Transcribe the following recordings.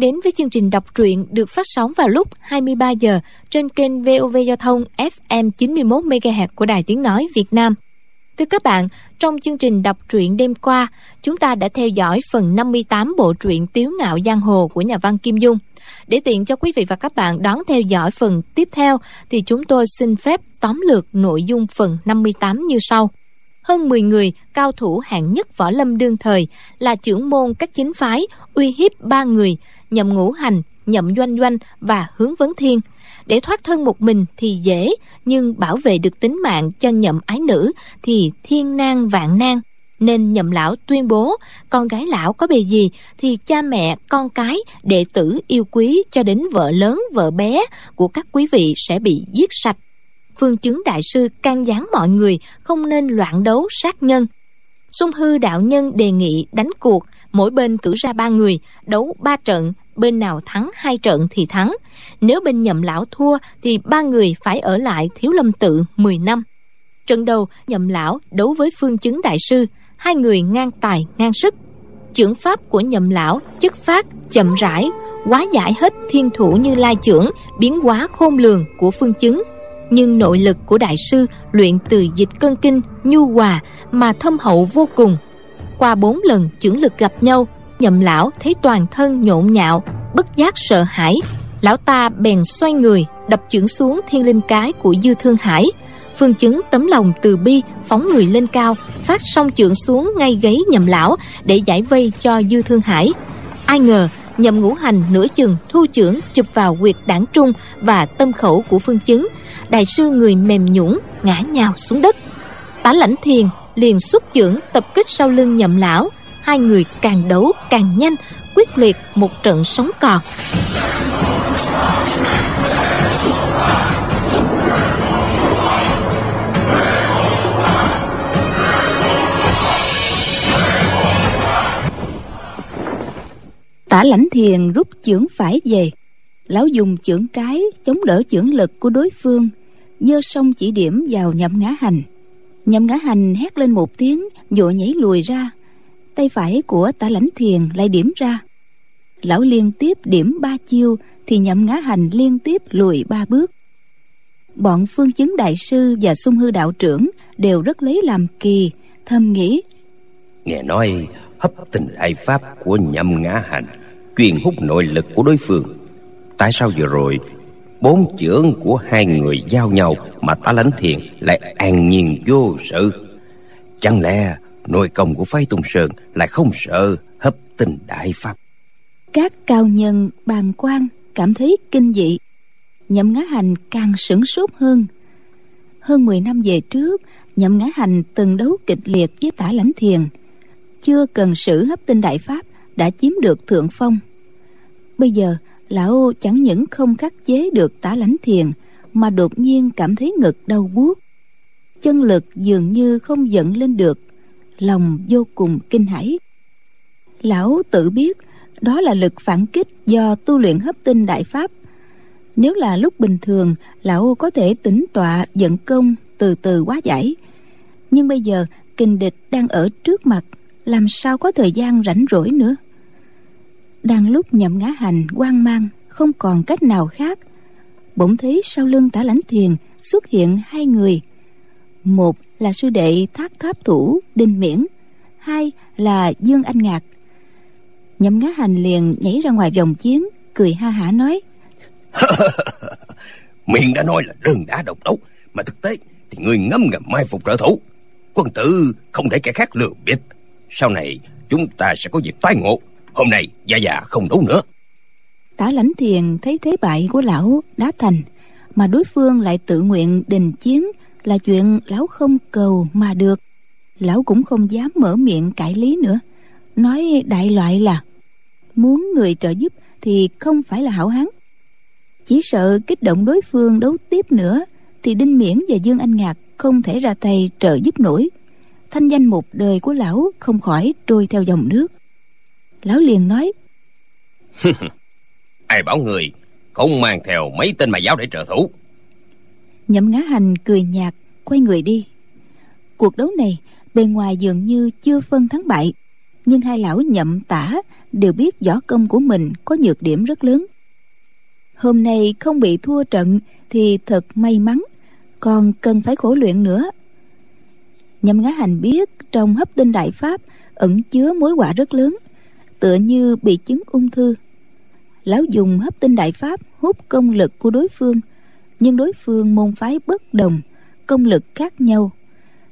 Đang đến với chương trình đọc truyện được phát sóng vào lúc 23 giờ trên kênh VOV Giao thông FM 91 MHz của Đài Tiếng nói Việt Nam. Thưa các bạn, trong chương trình đọc truyện đêm qua, chúng ta đã theo dõi phần 58 bộ truyện Tiếu ngạo giang hồ của nhà văn Kim Dung. Để tiện cho quý vị và các bạn đón theo dõi phần tiếp theo thì chúng tôi xin phép tóm lược nội dung phần 58 như sau hơn 10 người cao thủ hạng nhất võ lâm đương thời là trưởng môn các chính phái uy hiếp ba người nhậm ngũ hành, nhậm doanh doanh và hướng vấn thiên. Để thoát thân một mình thì dễ, nhưng bảo vệ được tính mạng cho nhậm ái nữ thì thiên nan vạn nan. Nên nhậm lão tuyên bố, con gái lão có bề gì thì cha mẹ, con cái, đệ tử yêu quý cho đến vợ lớn, vợ bé của các quý vị sẽ bị giết sạch. Phương chứng đại sư can gián mọi người không nên loạn đấu sát nhân. Sung hư đạo nhân đề nghị đánh cuộc mỗi bên cử ra ba người, đấu ba trận, bên nào thắng hai trận thì thắng. Nếu bên nhậm lão thua thì ba người phải ở lại thiếu lâm tự 10 năm. Trận đầu, nhậm lão đấu với phương chứng đại sư, hai người ngang tài, ngang sức. Chưởng pháp của nhậm lão chất phát, chậm rãi, quá giải hết thiên thủ như lai trưởng biến hóa khôn lường của phương chứng. Nhưng nội lực của đại sư luyện từ dịch cân kinh, nhu hòa mà thâm hậu vô cùng qua bốn lần chưởng lực gặp nhau, nhậm lão thấy toàn thân nhộn nhạo, bất giác sợ hãi. Lão ta bèn xoay người, đập chưởng xuống thiên linh cái của dư thương hải. Phương chứng tấm lòng từ bi, phóng người lên cao, phát song chưởng xuống ngay gáy nhậm lão để giải vây cho dư thương hải. Ai ngờ, nhậm ngũ hành nửa chừng thu chưởng chụp vào quyệt đảng trung và tâm khẩu của phương chứng đại sư người mềm nhũn ngã nhào xuống đất. Tả lãnh thiền liền xuất chưởng tập kích sau lưng nhậm lão. Hai người càng đấu càng nhanh, quyết liệt một trận sống còn. Tả lãnh thiền rút chưởng phải về. Lão dùng chưởng trái chống đỡ chưởng lực của đối phương giơ song chỉ điểm vào nhậm ngã hành nhậm ngã hành hét lên một tiếng, vội nhảy lùi ra. Tay phải của tả lãnh thiền lại điểm ra. Lão liên tiếp điểm ba chiêu, thì nhậm ngã hành liên tiếp lùi ba bước. Bọn phương chứng đại sư và sung hư đạo trưởng đều rất lấy làm kỳ, thầm nghĩ, nghe nói, hấp tình ai pháp của nhậm ngã hành, truyền hút nội lực của đối phương. Tại sao vừa rồi bốn chưởng của hai người giao nhau mà tả lãnh thiền lại an nhiên vô sự. Chẳng lẽ nội công của phái tung sơn lại không sợ hấp tình đại pháp? Các cao nhân bàn quan cảm thấy kinh dị, nhậm ngã hành càng sửng sốt hơn. Hơn 10 năm về trước, nhậm ngã hành từng đấu kịch liệt với tả lãnh thiền. Chưa cần sử hấp tinh đại pháp đã chiếm được thượng phong. Bây giờ lão chẳng những không khắc chế được tả lãnh thiền, mà đột nhiên cảm thấy ngực đau buốt. Chân lực dường như không dẫn lên được, lòng vô cùng kinh hãi. Lão tự biết đó là lực phản kích do tu luyện hấp tinh đại pháp. Nếu là lúc bình thường, lão có thể tĩnh tọa dẫn công từ từ quá giải. Nhưng bây giờ kình địch đang ở trước mặt, làm sao có thời gian rảnh rỗi nữa? Đang lúc nhậm ngã hành, hoang mang, không còn cách nào khác. Bỗng thấy sau lưng tả lãnh thiền xuất hiện hai người. Một là sư đệ thác tháp thủ, đinh miễn. Hai là dương anh ngạc. Nhậm ngã hành liền nhảy ra ngoài vòng chiến, cười ha hả nói. Miệng đã nói là đơn đá độc đấu, mà thực tế thì người ngâm ngầm mai phục trợ thủ. Quân tử không để kẻ khác lừa bịp. Sau này chúng ta sẽ có dịp tái ngộ hôm nay, gia già không đấu nữa. Tả lãnh thiền thấy thế bại của lão đã thành, mà đối phương lại tự nguyện đình chiến là chuyện lão không cầu mà được. Lão cũng không dám mở miệng cãi lý nữa, nói đại loại là, muốn người trợ giúp thì không phải là hảo hán. Chỉ sợ kích động đối phương đấu tiếp nữa thì đinh miễn và dương anh ngạc không thể ra tay trợ giúp nổi. Thanh danh một đời của lão không khỏi trôi theo dòng nước lão liền nói. Ai bảo người không mang theo mấy tên mà giáo để trợ thủ? Nhậm ngã hành cười nhạt quay người đi. Cuộc đấu này bề ngoài dường như chưa phân thắng bại nhưng hai lão nhậm tả đều biết võ công của mình có nhược điểm rất lớn. Hôm nay không bị thua trận thì thật may mắn còn cần phải khổ luyện nữa. Nhậm ngã hành biết trong hấp tinh đại pháp ẩn chứa mối họa rất lớn tựa như bị chứng ung thư. Lão dùng hấp tinh đại pháp hút công lực của đối phương, nhưng đối phương môn phái bất đồng, công lực khác nhau.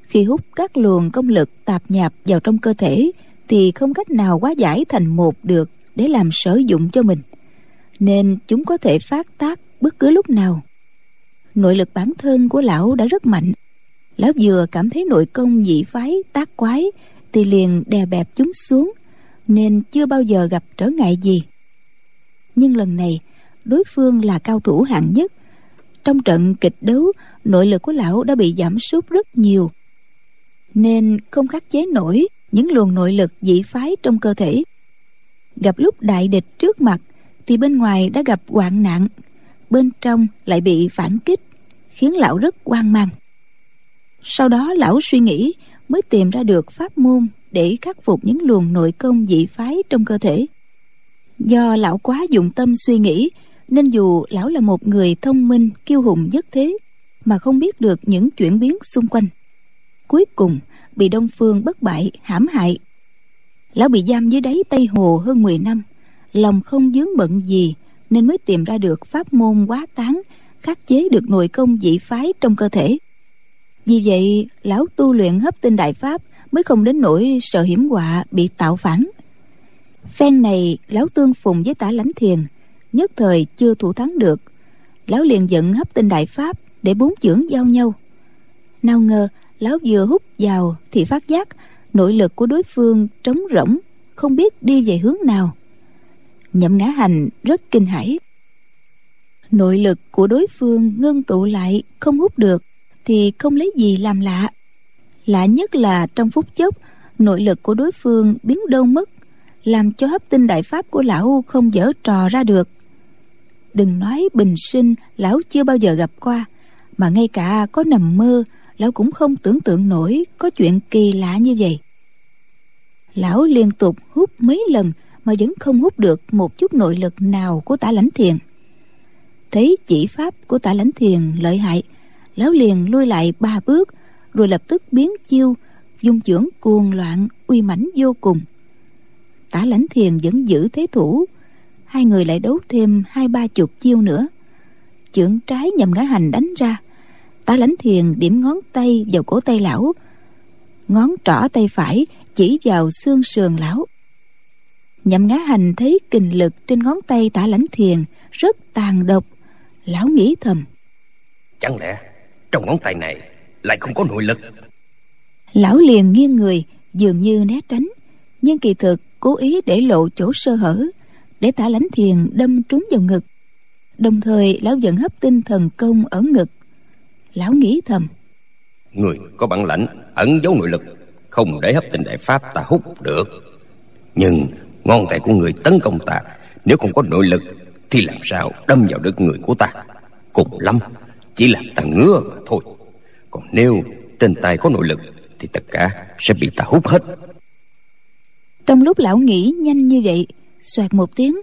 Khi hút các luồng công lực tạp nhạp vào trong cơ thể thì không cách nào quá giải thành một được để làm sử dụng cho mình, nên chúng có thể phát tác bất cứ lúc nào. Nội lực bản thân của lão đã rất mạnh. Lão vừa cảm thấy nội công dị phái, tác quái thì liền đè bẹp chúng xuống nên chưa bao giờ gặp trở ngại gì. Nhưng lần này, đối phương là cao thủ hạng nhất. Trong trận kịch đấu, nội lực của lão đã bị giảm sút rất nhiều, nên không khắc chế nổi những luồng nội lực dị phái trong cơ thể. Gặp lúc đại địch trước mặt, thì bên ngoài đã gặp hoạn nạn, bên trong lại bị phản kích, khiến lão rất hoang mang. Sau đó lão suy nghĩ mới tìm ra được pháp môn để khắc phục những luồng nội công dị phái trong cơ thể. Do lão quá dụng tâm suy nghĩ, nên dù lão là một người thông minh, kiêu hùng nhất thế, mà không biết được những chuyển biến xung quanh. Cuối cùng, bị đông phương bất bại, hãm hại. Lão bị giam dưới đáy tây hồ hơn 10 năm, lòng không dướng bận gì, nên mới tìm ra được pháp môn quá tán, khắc chế được nội công dị phái trong cơ thể. Vì vậy, lão tu luyện hấp tinh đại pháp mới không đến nỗi sợ hiểm họa bị tạo phản. Phen này, lão tương phùng với tả lãnh thiền nhất thời chưa thủ thắng được. Lão liền giận hấp tinh đại pháp để bốn chưởng giao nhau. Nào ngờ, lão vừa hút vào thì phát giác nội lực của đối phương trống rỗng, không biết đi về hướng nào. Nhậm ngã hành rất kinh hãi. Nội lực của đối phương ngưng tụ lại không hút được thì không lấy gì làm lạ lạ nhất là trong phút chốc, nội lực của đối phương biến đâu mất, làm cho hấp tinh đại pháp của lão không dở trò ra được. Đừng nói bình sinh, lão chưa bao giờ gặp qua, mà ngay cả có nằm mơ, lão cũng không tưởng tượng nổi có chuyện kỳ lạ như vậy. Lão liên tục hút mấy lần mà vẫn không hút được một chút nội lực nào của tả lãnh thiền. Thấy chỉ pháp của tả lãnh thiền lợi hại, lão liền lui lại ba bước rồi lập tức biến chiêu dung chưởng cuồng loạn, uy mãnh vô cùng. Tả lãnh thiền vẫn giữ thế thủ, hai người lại đấu thêm hai ba chục chiêu nữa. Chưởng trái nhằm ngã hành đánh ra, tả lãnh thiền điểm ngón tay vào cổ tay lão. Ngón trỏ tay phải chỉ vào xương sườn lão. Nhậm ngã hành thấy kình lực trên ngón tay tả lãnh thiền rất tàn độc. Lão nghĩ thầm, chẳng lẽ trong ngón tay này lại không có nội lực. Lão liền nghiêng người dường như né tránh nhưng kỳ thực cố ý để lộ chỗ sơ hở để tả lãnh thiền đâm trúng vào ngực. Đồng thời lão dẫn hấp tinh thần công ở ngực. Lão nghĩ thầm người có bản lãnh ẩn giấu nội lực không để hấp tinh đại pháp ta hút được. Nhưng ngón tay của người tấn công ta nếu không có nội lực thì làm sao đâm vào được người của ta? Cùng lắm chỉ làm ta ngứa mà thôi còn nếu trên tay có nội lực, thì tất cả sẽ bị ta hút hết. Trong lúc lão nghĩ nhanh như vậy, xoẹt một tiếng,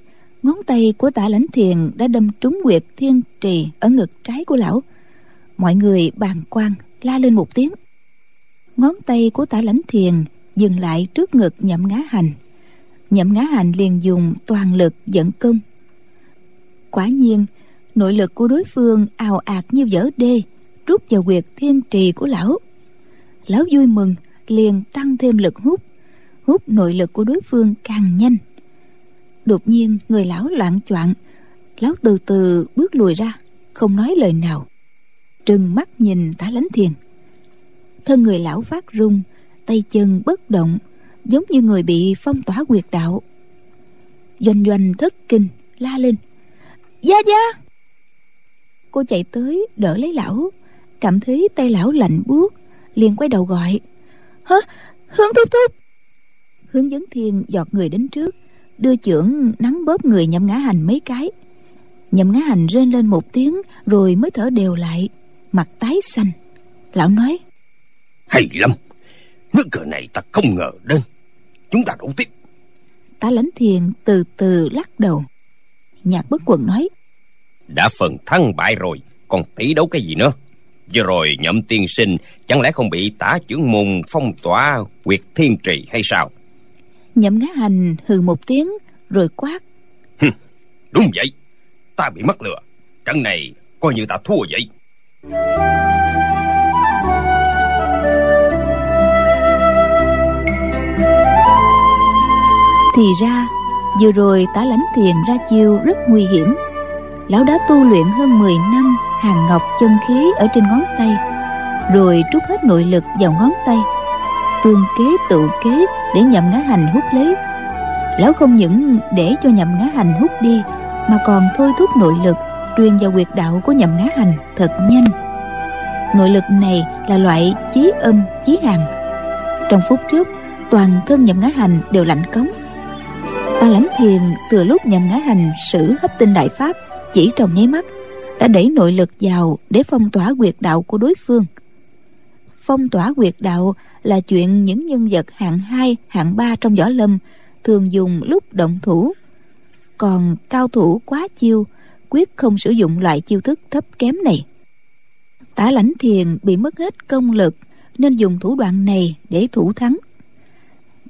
ngón tay của tả lãnh thiền đã đâm trúng quyệt thiên trì ở ngực trái của lão. Mọi người bàn quan la lên một tiếng. Ngón tay của tả lãnh thiền dừng lại trước ngực nhậm ngá hành. Nhậm ngá hành liền dùng toàn lực dẫn công. Quả nhiên, nội lực của đối phương ào ạt như vỡ đê rút vào quyệt thiên trì của lão. Lão vui mừng, liền tăng thêm lực hút hút nội lực của đối phương càng nhanh. Đột nhiên, người lão loạn choạng, lão từ từ bước lùi ra, không nói lời nào. Trừng mắt nhìn tả lánh thiền. Thân người lão phát rung, tay chân bất động, giống như người bị phong tỏa quyệt đạo. Doanh doanh thất kinh, la lên. Gia gia! Cô chạy tới đỡ lấy lão cảm thấy tay lão lạnh buốt liền quay đầu gọi. Hả? Hướng thúc thúc! Hướng dẫn thiên giọt người đến trước đưa chưởng nắng bóp người nhậm ngã hành mấy cái. Nhậm ngã hành rên lên một tiếng rồi mới thở đều lại mặt tái xanh. Lão nói hay lắm! Nước cờ này ta không ngờ đến. Chúng ta đấu tiếp. Tá lãnh thiền từ từ lắc đầu. Nhạc bất quần nói đã phần thắng bại rồi còn tỷ đấu cái gì nữa vừa rồi nhậm tiên sinh chẳng lẽ không bị tả trưởng môn phong tỏa quyệt thiên trì hay sao? Nhậm ngá hành hừ một tiếng rồi quát. Đúng vậy. Ta bị mất lừa. Trận này coi như ta thua vậy. Thì ra vừa rồi tả lãnh thiền ra chiêu rất nguy hiểm lão đã tu luyện hơn 10 năm, hàng ngọc chân khí ở trên ngón tay, rồi trút hết nội lực vào ngón tay. Tương kế tự kế để nhậm ngã hành hút lấy. Lão không những để cho nhậm ngã hành hút đi, mà còn thôi thúc nội lực truyền vào quyệt đạo của nhậm ngã hành thật nhanh. Nội lực này là loại chí âm, chí hàn. Trong phút chốc, toàn thân nhậm ngã hành đều lạnh cống. Ta lãnh thiền từ lúc nhậm ngã hành sử hấp tinh đại pháp chỉ trong nháy mắt đã đẩy nội lực vào để phong tỏa quyệt đạo của đối phương. Phong tỏa quyệt đạo là chuyện những nhân vật hạng 2, hạng 3 trong võ lâm thường dùng lúc động thủ. Còn cao thủ quá chiêu quyết không sử dụng loại chiêu thức thấp kém này. Tả lãnh thiền bị mất hết công lực nên dùng thủ đoạn này để thủ thắng.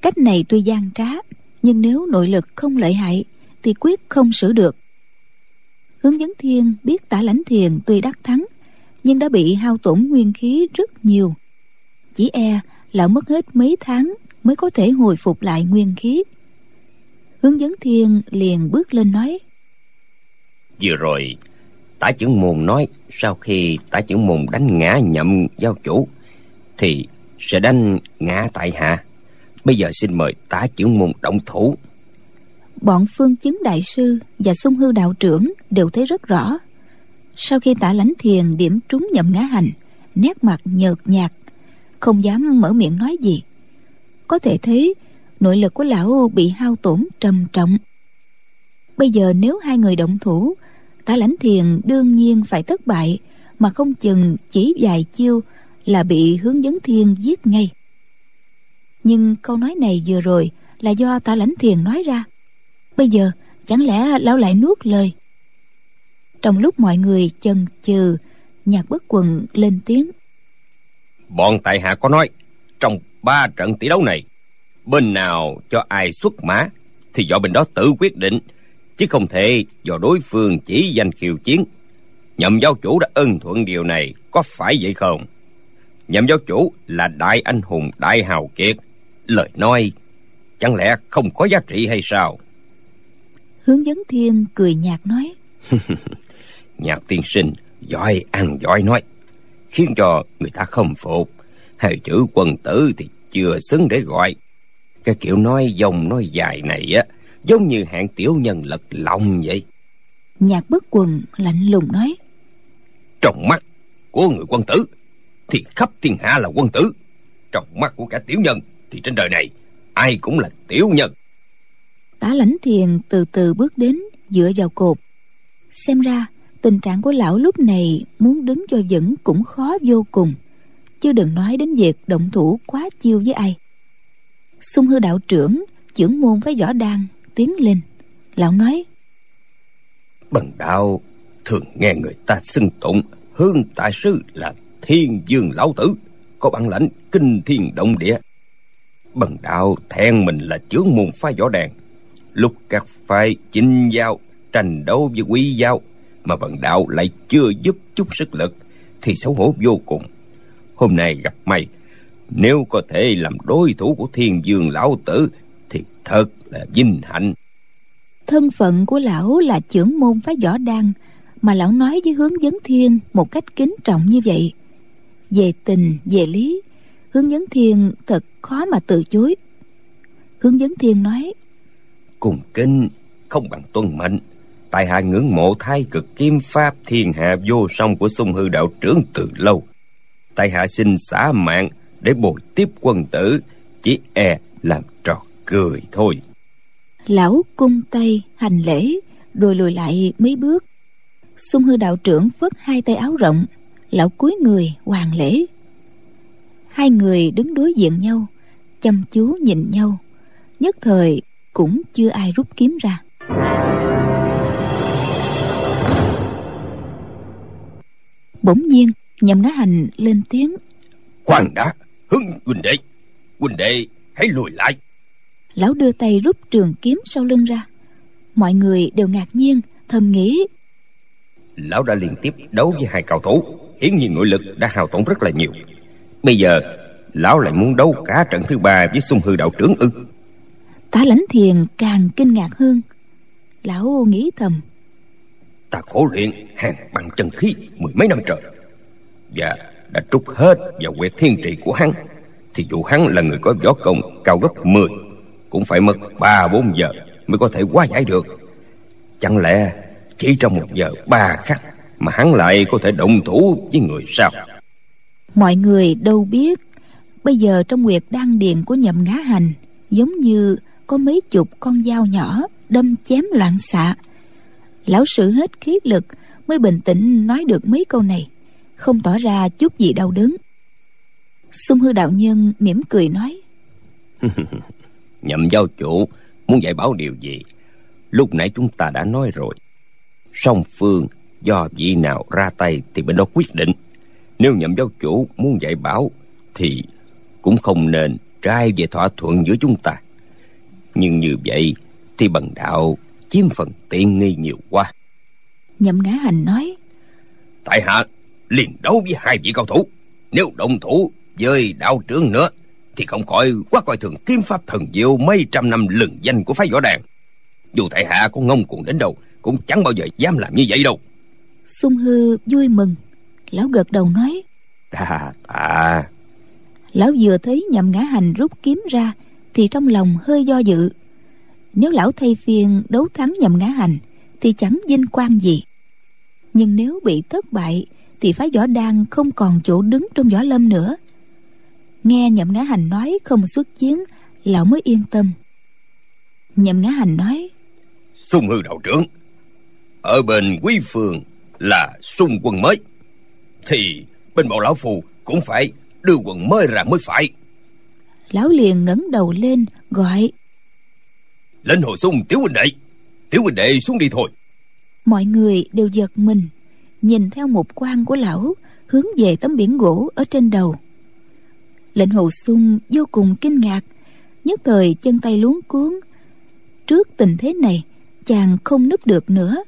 Cách này tuy gian trá nhưng nếu nội lực không lợi hại thì quyết không xử được hướng dẫn thiên biết tả lãnh thiền tuy đắc thắng, nhưng đã bị hao tổn nguyên khí rất nhiều. Chỉ e là mất hết mấy tháng mới có thể hồi phục lại nguyên khí. Hướng dẫn thiên liền bước lên nói, vừa rồi, tả trưởng môn nói sau khi tả trưởng môn đánh ngã nhậm giao chủ, thì sẽ đánh ngã tại hạ. Bây giờ xin mời tả trưởng môn động thủ bọn phương chứng đại sư và sung hư đạo trưởng đều thấy rất rõ. Sau khi tả lãnh thiền, điểm trúng nhậm ngã hành, nét mặt nhợt nhạt, không dám mở miệng nói gì. Có thể thấy, nội lực của lão bị hao tổn trầm trọng. Bây giờ nếu hai người động thủ, tả lãnh thiền đương nhiên phải thất bại, mà không chừng chỉ vài chiêu là bị hướng dẫn thiên giết ngay. Nhưng câu nói này vừa rồi là do tả lãnh thiền nói ra bây giờ, chẳng lẽ lão lại nuốt lời? Trong lúc mọi người chần chừ, nhạc bất quần lên tiếng. Bọn tại hạ có nói, trong ba trận tỷ đấu này, bên nào cho ai xuất mã, thì do bên đó tự quyết định, chứ không thể do đối phương chỉ danh khiêu chiến. Nhậm giáo chủ đã ân thuận điều này, có phải vậy không? Nhậm giáo chủ là đại anh hùng đại hào kiệt, lời nói, chẳng lẽ không có giá trị hay sao? Hướng dẫn thiên cười nhạt nói. Nhạc tiên sinh giỏi ăn giỏi nói. Khiến cho người ta không phục. Hai chữ quân tử thì chưa xứng để gọi. Cái kiểu nói dòng nói dài này á giống như hạng tiểu nhân lật lòng vậy. Nhạc bất quần lạnh lùng nói. Trong mắt của người quân tử thì khắp thiên hạ là quân tử. Trong mắt của cả tiểu nhân thì trên đời này ai cũng là tiểu nhân tả lãnh thiền từ từ bước đến dựa vào cột. Xem ra, tình trạng của lão lúc này muốn đứng cho vững cũng khó vô cùng. Chứ đừng nói đến việc động thủ quá chiêu với ai. Xung hư đạo trưởng trưởng môn với võ đan, tiến lên. Lão nói bần đạo, thường nghe người ta xưng tụng, hương tại sư là thiên dương lão tử, có bản lãnh kinh thiên động địa. Bần đạo thẹn mình là trưởng môn phái võ đàn lúc các phái chinh giao tranh đấu với quý giao mà bần đạo lại chưa giúp chút sức lực thì xấu hổ vô cùng. Hôm nay gặp mày nếu có thể làm đối thủ của thiên dương lão tử thì thật là vinh hạnh. Thân phận của lão là trưởng môn phái võ đan, mà lão nói với hướng dẫn thiên một cách kính trọng như vậy. Về tình, về lý, hướng dẫn thiên thật khó mà từ chối. Hướng dẫn thiên nói cùng kinh, không bằng tuân mệnh. Tại hạ ngưỡng mộ thái cực kim pháp thiên hạ vô song của sung hư đạo trưởng từ lâu. Tại hạ xin xả mạng để bồi tiếp quân tử, chỉ e làm trò cười thôi. Lão cung tay hành lễ, rồi lùi lại mấy bước. Sung hư đạo trưởng phất hai tay áo rộng, lão cúi người hoàng lễ. Hai người đứng đối diện nhau, chăm chú nhìn nhau. Nhất thời cũng chưa ai rút kiếm ra. Bỗng nhiên nhậm ngã hành lên tiếng. Khoan đã hưng huynh đệ huynh đệ hãy lùi lại. Lão đưa tay rút trường kiếm sau lưng ra. Mọi người đều ngạc nhiên thầm nghĩ. Lão đã liên tiếp đấu với hai cao thủ hiển nhiên nội lực đã hao tổn rất là nhiều. Bây giờ lão lại muốn đấu cả trận thứ ba với xung hư đạo trưởng ư tá lãnh thiền càng kinh ngạc hơn. Lão nghĩ thầm. Ta khổ luyện hàng bằng chân khí mười mấy năm trời và đã trút hết vào quyệt thiên trị của hắn. Thì dù hắn là người có võ công cao gấp 10 cũng phải mất ba bốn giờ mới có thể hóa giải được. Chẳng lẽ chỉ trong một giờ ba khắc mà hắn lại có thể động thủ với người sao? Mọi người đâu biết bây giờ trong nguyệt đan điền của nhậm ngã hành giống như có mấy chục con dao nhỏ đâm chém loạn xạ. Lão sử hết khí lực mới bình tĩnh nói được mấy câu này, không tỏ ra chút gì đau đớn. Xung hư đạo nhân mỉm cười nói, nhậm giao chủ, muốn dạy bảo điều gì? Lúc nãy chúng ta đã nói rồi. Song phương do vị nào ra tay thì bên đó quyết định. Nếu nhậm giáo chủ muốn dạy bảo thì cũng không nên trai về thỏa thuận giữa chúng ta nhưng như vậy thì bằng đạo chiếm phần tiện nghi nhiều quá. Nhậm ngã hành nói tại hạ liền đấu với hai vị cao thủ. Nếu động thủ với đạo trưởng nữa thì không khỏi quá coi thường kiếm pháp thần diệu mấy trăm năm lừng danh của phái võ đàn. Dù tại hạ có ngông cuồng đến đâu cũng chẳng bao giờ dám làm như vậy đâu. Sung hư vui mừng. Lão gật đầu nói à à. Lão vừa thấy nhậm ngã hành rút kiếm ra thì trong lòng hơi do dự. Nếu lão thay phiên đấu thắng nhậm ngã hành, thì chẳng vinh quang gì. Nhưng nếu bị thất bại, thì phái võ đan không còn chỗ đứng trong võ lâm nữa. Nghe nhậm ngã hành nói không xuất chiến, lão mới yên tâm. Nhậm ngã hành nói xung hư đạo trưởng, ở bên quý phương là xung quân mới, thì bên bọn lão phù cũng phải đưa quần mới ra mới phải lão liền ngẩng đầu lên gọi. Lên hồi xung tiểu huynh đệ. Tiểu huynh đệ xuống đi thôi. Mọi người đều giật mình nhìn theo một quan của lão hướng về tấm biển gỗ ở trên đầu. Lệnh hồ sung vô cùng kinh ngạc nhất thời chân tay luống cuốn. Trước tình thế này chàng không núp được nữa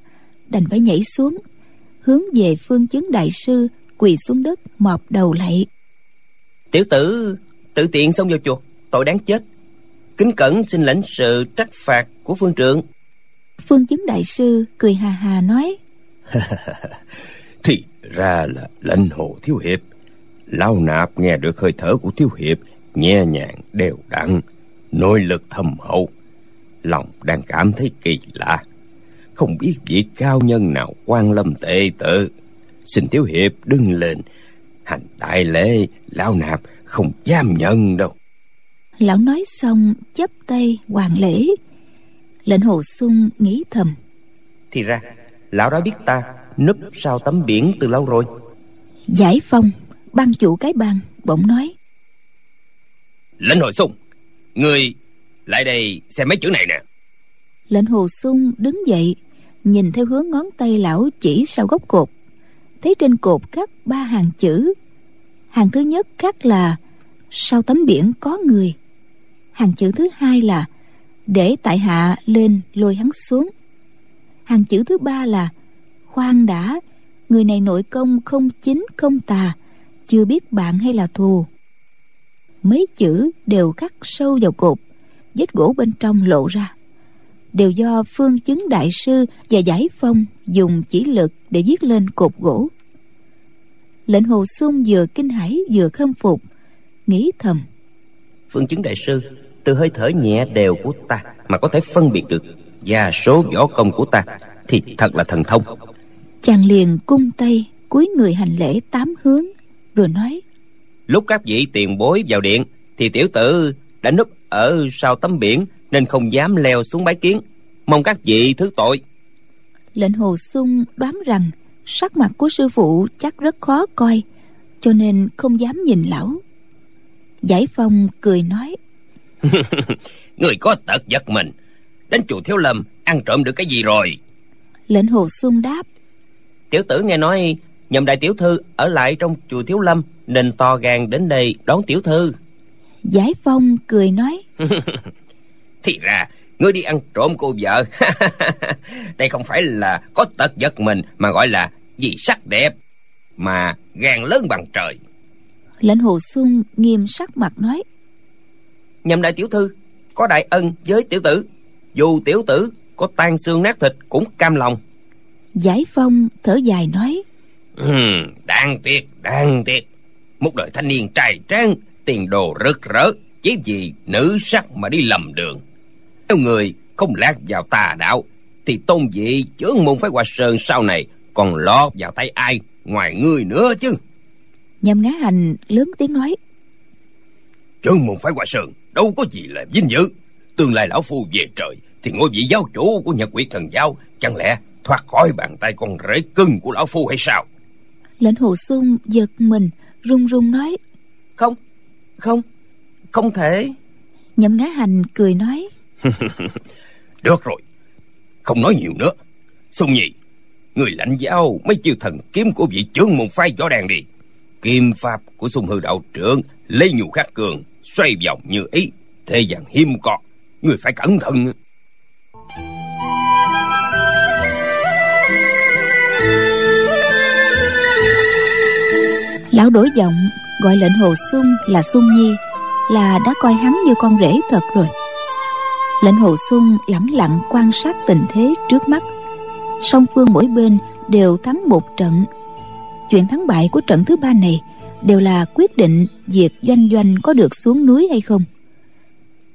đành phải nhảy xuống hướng về phương chứng đại sư quỳ xuống đất mọp đầu lạy tiểu tử tự tiện xông vào chùa tội đáng chết. Kính cẩn xin lãnh sự trách phạt của phương trượng phương chứng đại sư cười hà hà nói. Thì ra là lãnh hồ thiếu hiệp. Lao nạp nghe được hơi thở của thiếu hiệp nhẹ nhàng đều đặn nội lực thâm hậu. Lòng đang cảm thấy kỳ lạ. Không biết vị cao nhân nào quan lâm tệ tự. Xin thiếu hiệp đứng lên. Hành đại lễ lão nạp không dám nhận đâu. Lão nói xong chắp tay hoàn lễ. Lệnh hồ sung nghĩ thầm. Thì ra lão đã biết ta núp sau tấm biển từ lâu rồi. Giải phong ban chủ cái bang bỗng nói. Lệnh hồ sung người lại đây xem mấy chữ này nè. Lệnh hồ sung đứng dậy nhìn theo hướng ngón tay lão chỉ sau gốc cột. Thấy trên cột khắc ba hàng chữ. Hàng thứ nhất khắc là sau tấm biển có người. Hàng chữ thứ hai là, để tại hạ lên lôi hắn xuống. Hàng chữ thứ ba là, khoan đã, người này nội công không chính không tà, chưa biết bạn hay là thù. Mấy chữ đều khắc sâu vào cột, vết gỗ bên trong lộ ra. Đều do phương chứng đại sư và giải phong dùng chỉ lực để viết lên cột gỗ. Lệnh hồ xuân vừa kinh hãi vừa khâm phục nghĩ thầm. Phương chứng đại sư từ hơi thở nhẹ đều của ta mà có thể phân biệt được và số võ công của ta thì thật là thần thông. Chàng liền cung tay cúi người hành lễ tám hướng rồi nói lúc các vị tiền bối vào điện thì tiểu tử đã núp ở sau tấm biển nên không dám leo xuống bái kiến. Mong các vị thứ tội. Lệnh hồ sung đoán rằng sắc mặt của sư phụ chắc rất khó coi cho nên không dám nhìn lão giải phong cười nói. Người có tật giật mình. Đến chùa thiếu lâm ăn trộm được cái gì rồi? Lệnh hồ xuân đáp. Tiểu tử nghe nói nhậm đại tiểu thư ở lại trong chùa thiếu lâm nên to gan đến đây đón tiểu thư. Giải phong cười nói. Thì ra ngươi đi ăn trộm cô vợ. Đây không phải là có tật giật mình mà gọi là vì sắc đẹp mà gan lớn bằng trời lệnh hồ xuân nghiêm sắc mặt nói nhậm đại tiểu thư có đại ân với tiểu tử. Dù tiểu tử có tan xương nát thịt cũng cam lòng. Giải phong thở dài nói ừ, đáng tiếc đáng tiếc. Một đời thanh niên trai trang tiền đồ rực rỡ chỉ vì nữ sắc mà đi lầm đường. Nếu người không lạc vào tà đạo thì tôn vị chướng môn phái hoa sơn sau này còn lọt vào tay ai ngoài ngươi nữa chứ nhâm ngá hành lớn tiếng nói. Chướng môn phái hoa sơn đâu có gì là vinh dự. Tương lai lão phu về trời thì ngôi vị giáo chủ của nhật quỷ thần giáo chẳng lẽ thoát khỏi bàn tay con rể cưng của lão phu hay sao? Lệnh hồ xuân giật mình run run nói. Không không không thể. Nhậm ngá hành cười nói. Được rồi không nói nhiều nữa. Xuân nhi người lãnh giáo mấy chiêu thần kiếm của vị chướng môn phái võ đàn đi kim pháp của sung hư đạo trưởng lấy nhu khắc cường, xoay vòng như ý. Thế gian hiếm có, người phải cẩn thận. Lão đổi giọng, gọi lệnh hồ xuân là xuân nhi, là đã coi hắn như con rể thật rồi. Lệnh hồ xuân lẳng lặng quan sát tình thế trước mắt. Song phương mỗi bên đều thắng một trận chuyện thắng bại của trận thứ ba này đều là quyết định việc doanh doanh có được xuống núi hay không.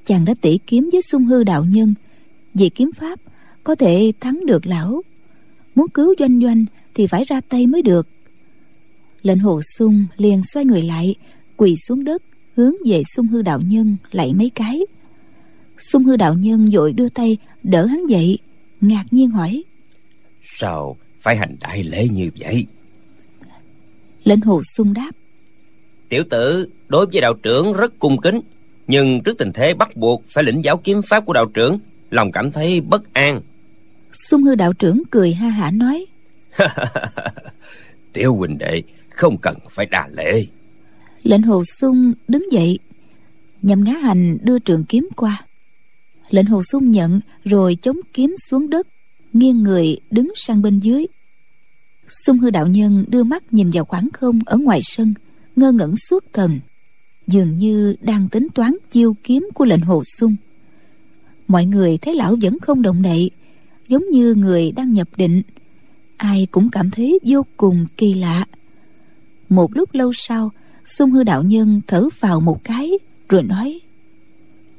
Chàng đã tỉ kiếm với sung hư đạo nhân vì kiếm pháp có thể thắng được lão. Muốn cứu doanh doanh thì phải ra tay mới được. Lệnh hồ sung liền xoay người lại, quỳ xuống đất, hướng về sung hư đạo nhân lạy mấy cái. Sung hư đạo nhân vội đưa tay đỡ hắn dậy, ngạc nhiên hỏi, sao phải hành đại lễ như vậy? Lệnh hồ sung đáp. Tiểu tử đối với đạo trưởng rất cung kính nhưng trước tình thế bắt buộc phải lĩnh giáo kiếm pháp của đạo trưởng lòng cảm thấy bất an. Sung hư đạo trưởng cười ha hả nói. Tiểu huynh đệ không cần phải đà lễ. Lệnh hồ sung đứng dậy nhằm ngá hành đưa trường kiếm qua. Lệnh hồ sung nhận rồi chống kiếm xuống đất nghiêng người đứng sang bên dưới sung hư đạo nhân đưa mắt nhìn vào khoảng không ở ngoài sân ngơ ngẩn suốt thần. Dường như đang tính toán chiêu kiếm của lệnh hồ sung. Mọi người thấy lão vẫn không động đậy giống như người đang nhập định. Ai cũng cảm thấy vô cùng kỳ lạ. Một lúc lâu sau sung hư đạo nhân thở vào một cái rồi nói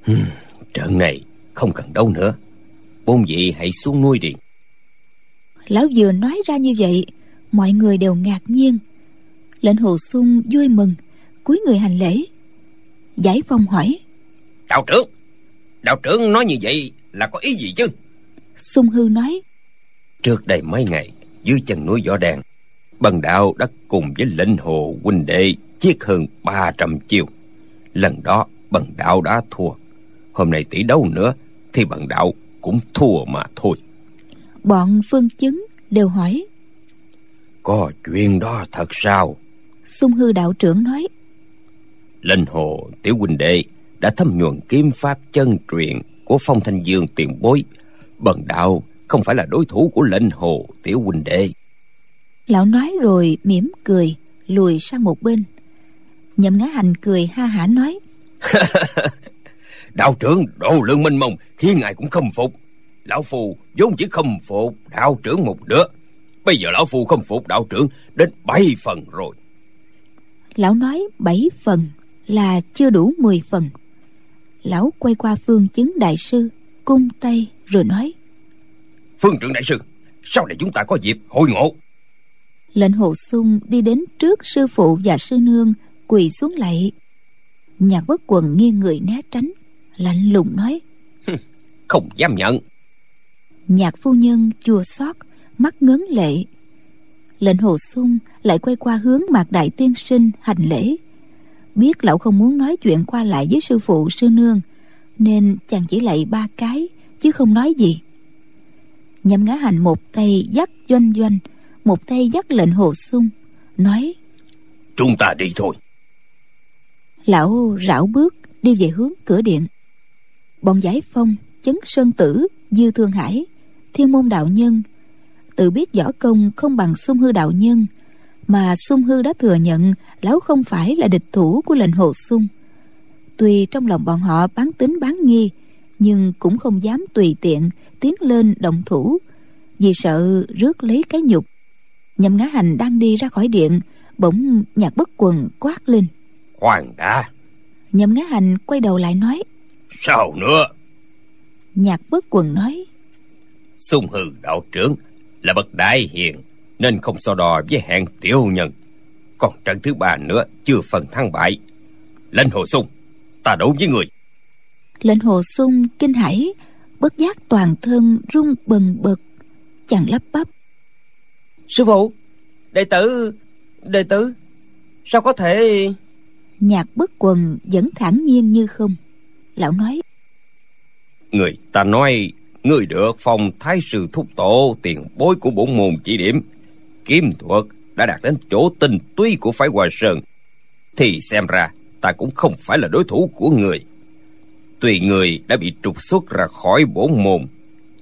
hmm, trận này không cần đâu nữa. Bốn vị hãy xuống nuôi đi. Lão vừa nói ra như vậy mọi người đều ngạc nhiên. Lệnh hồ sung vui mừng cúi người hành lễ. Giải phong hỏi đạo trưởng đạo trưởng nói như vậy là có ý gì chứ? Sung hư nói trước đây mấy ngày dưới chân núi võ đàn bần đạo đã cùng với lệnh hồ huynh đệ chiết hơn ba trăm chiêu. Lần đó bần đạo đã thua. Hôm nay tỷ đấu nữa thì bần đạo cũng thua mà thôi. Bọn phương chứng đều hỏi có chuyện đó thật sao? Sung hư đạo trưởng nói. Lệnh hồ tiểu huynh đệ đã thâm nhuần kiếm pháp chân truyền của phong thanh dương tiền bối. Bần đạo không phải là đối thủ của lệnh hồ tiểu huynh đệ. Lão nói rồi mỉm cười lùi sang một bên. Nhậm ngã hành cười ha hả nói. Đạo trưởng độ lượng minh mông khi ngài cũng khâm phục. Lão phu vốn chỉ khâm phục đạo trưởng một đứa bây giờ lão phu khâm phục đạo trưởng đến bảy phần rồi. Lão nói bảy phần là chưa đủ mười phần. Lão quay qua phương chứng đại sư cung tay rồi nói phương trưởng đại sư sau này chúng ta có dịp hội ngộ. Lệnh hồ sung đi đến trước sư phụ và sư nương quỳ xuống lạy nhạc bất quần nghiêng người né tránh lạnh lùng nói không dám nhận. Nhạc phu nhân chua xót mắt ngấn lệ. Lệnh hồ sung lại quay qua hướng mạc đại tiên sinh hành lễ. Biết lão không muốn nói chuyện qua lại với sư phụ sư nương nên chàng chỉ lạy ba cái chứ không nói gì. Nhậm ngã hành một tay dắt doanh doanh một tay dắt lệnh hồ sung nói chúng ta đi thôi. Lão rảo bước đi về hướng cửa điện. Bọn giải phong chấn sơn tử dư thương hải thiên môn đạo nhân tự biết võ công không bằng sung hư đạo nhân mà sung hư đã thừa nhận lão không phải là địch thủ của lệnh hồ sung. Tuy trong lòng bọn họ bán tính bán nghi nhưng cũng không dám tùy tiện tiến lên động thủ vì sợ rước lấy cái nhục. Nhậm ngã hành đang đi ra khỏi điện bỗng nhạc bất quần quát lên. Khoan đã nhậm ngã hành quay đầu lại nói sao nữa? Nhạc bất quần nói xung hư đạo trưởng là bậc đại hiền nên không so đo với hạng tiểu nhân. Còn trận thứ ba nữa chưa phần thắng bại. Lên hồ sung ta đấu với người. Lệnh hồ sung kinh hãi bất giác toàn thân run bần bật chàng lắp bắp. Sư phụ đệ tử đệ tử sao có thể? Nhạc bất quần vẫn thản nhiên như không. Lão nói người ta nói người được phòng thái sư thúc tổ, tiền bối của bổn môn chỉ điểm. Kiếm thuật đã đạt đến chỗ tinh túy của phái hòa sơn. Thì xem ra, ta cũng không phải là đối thủ của người. Tuy người đã bị trục xuất ra khỏi bổn môn,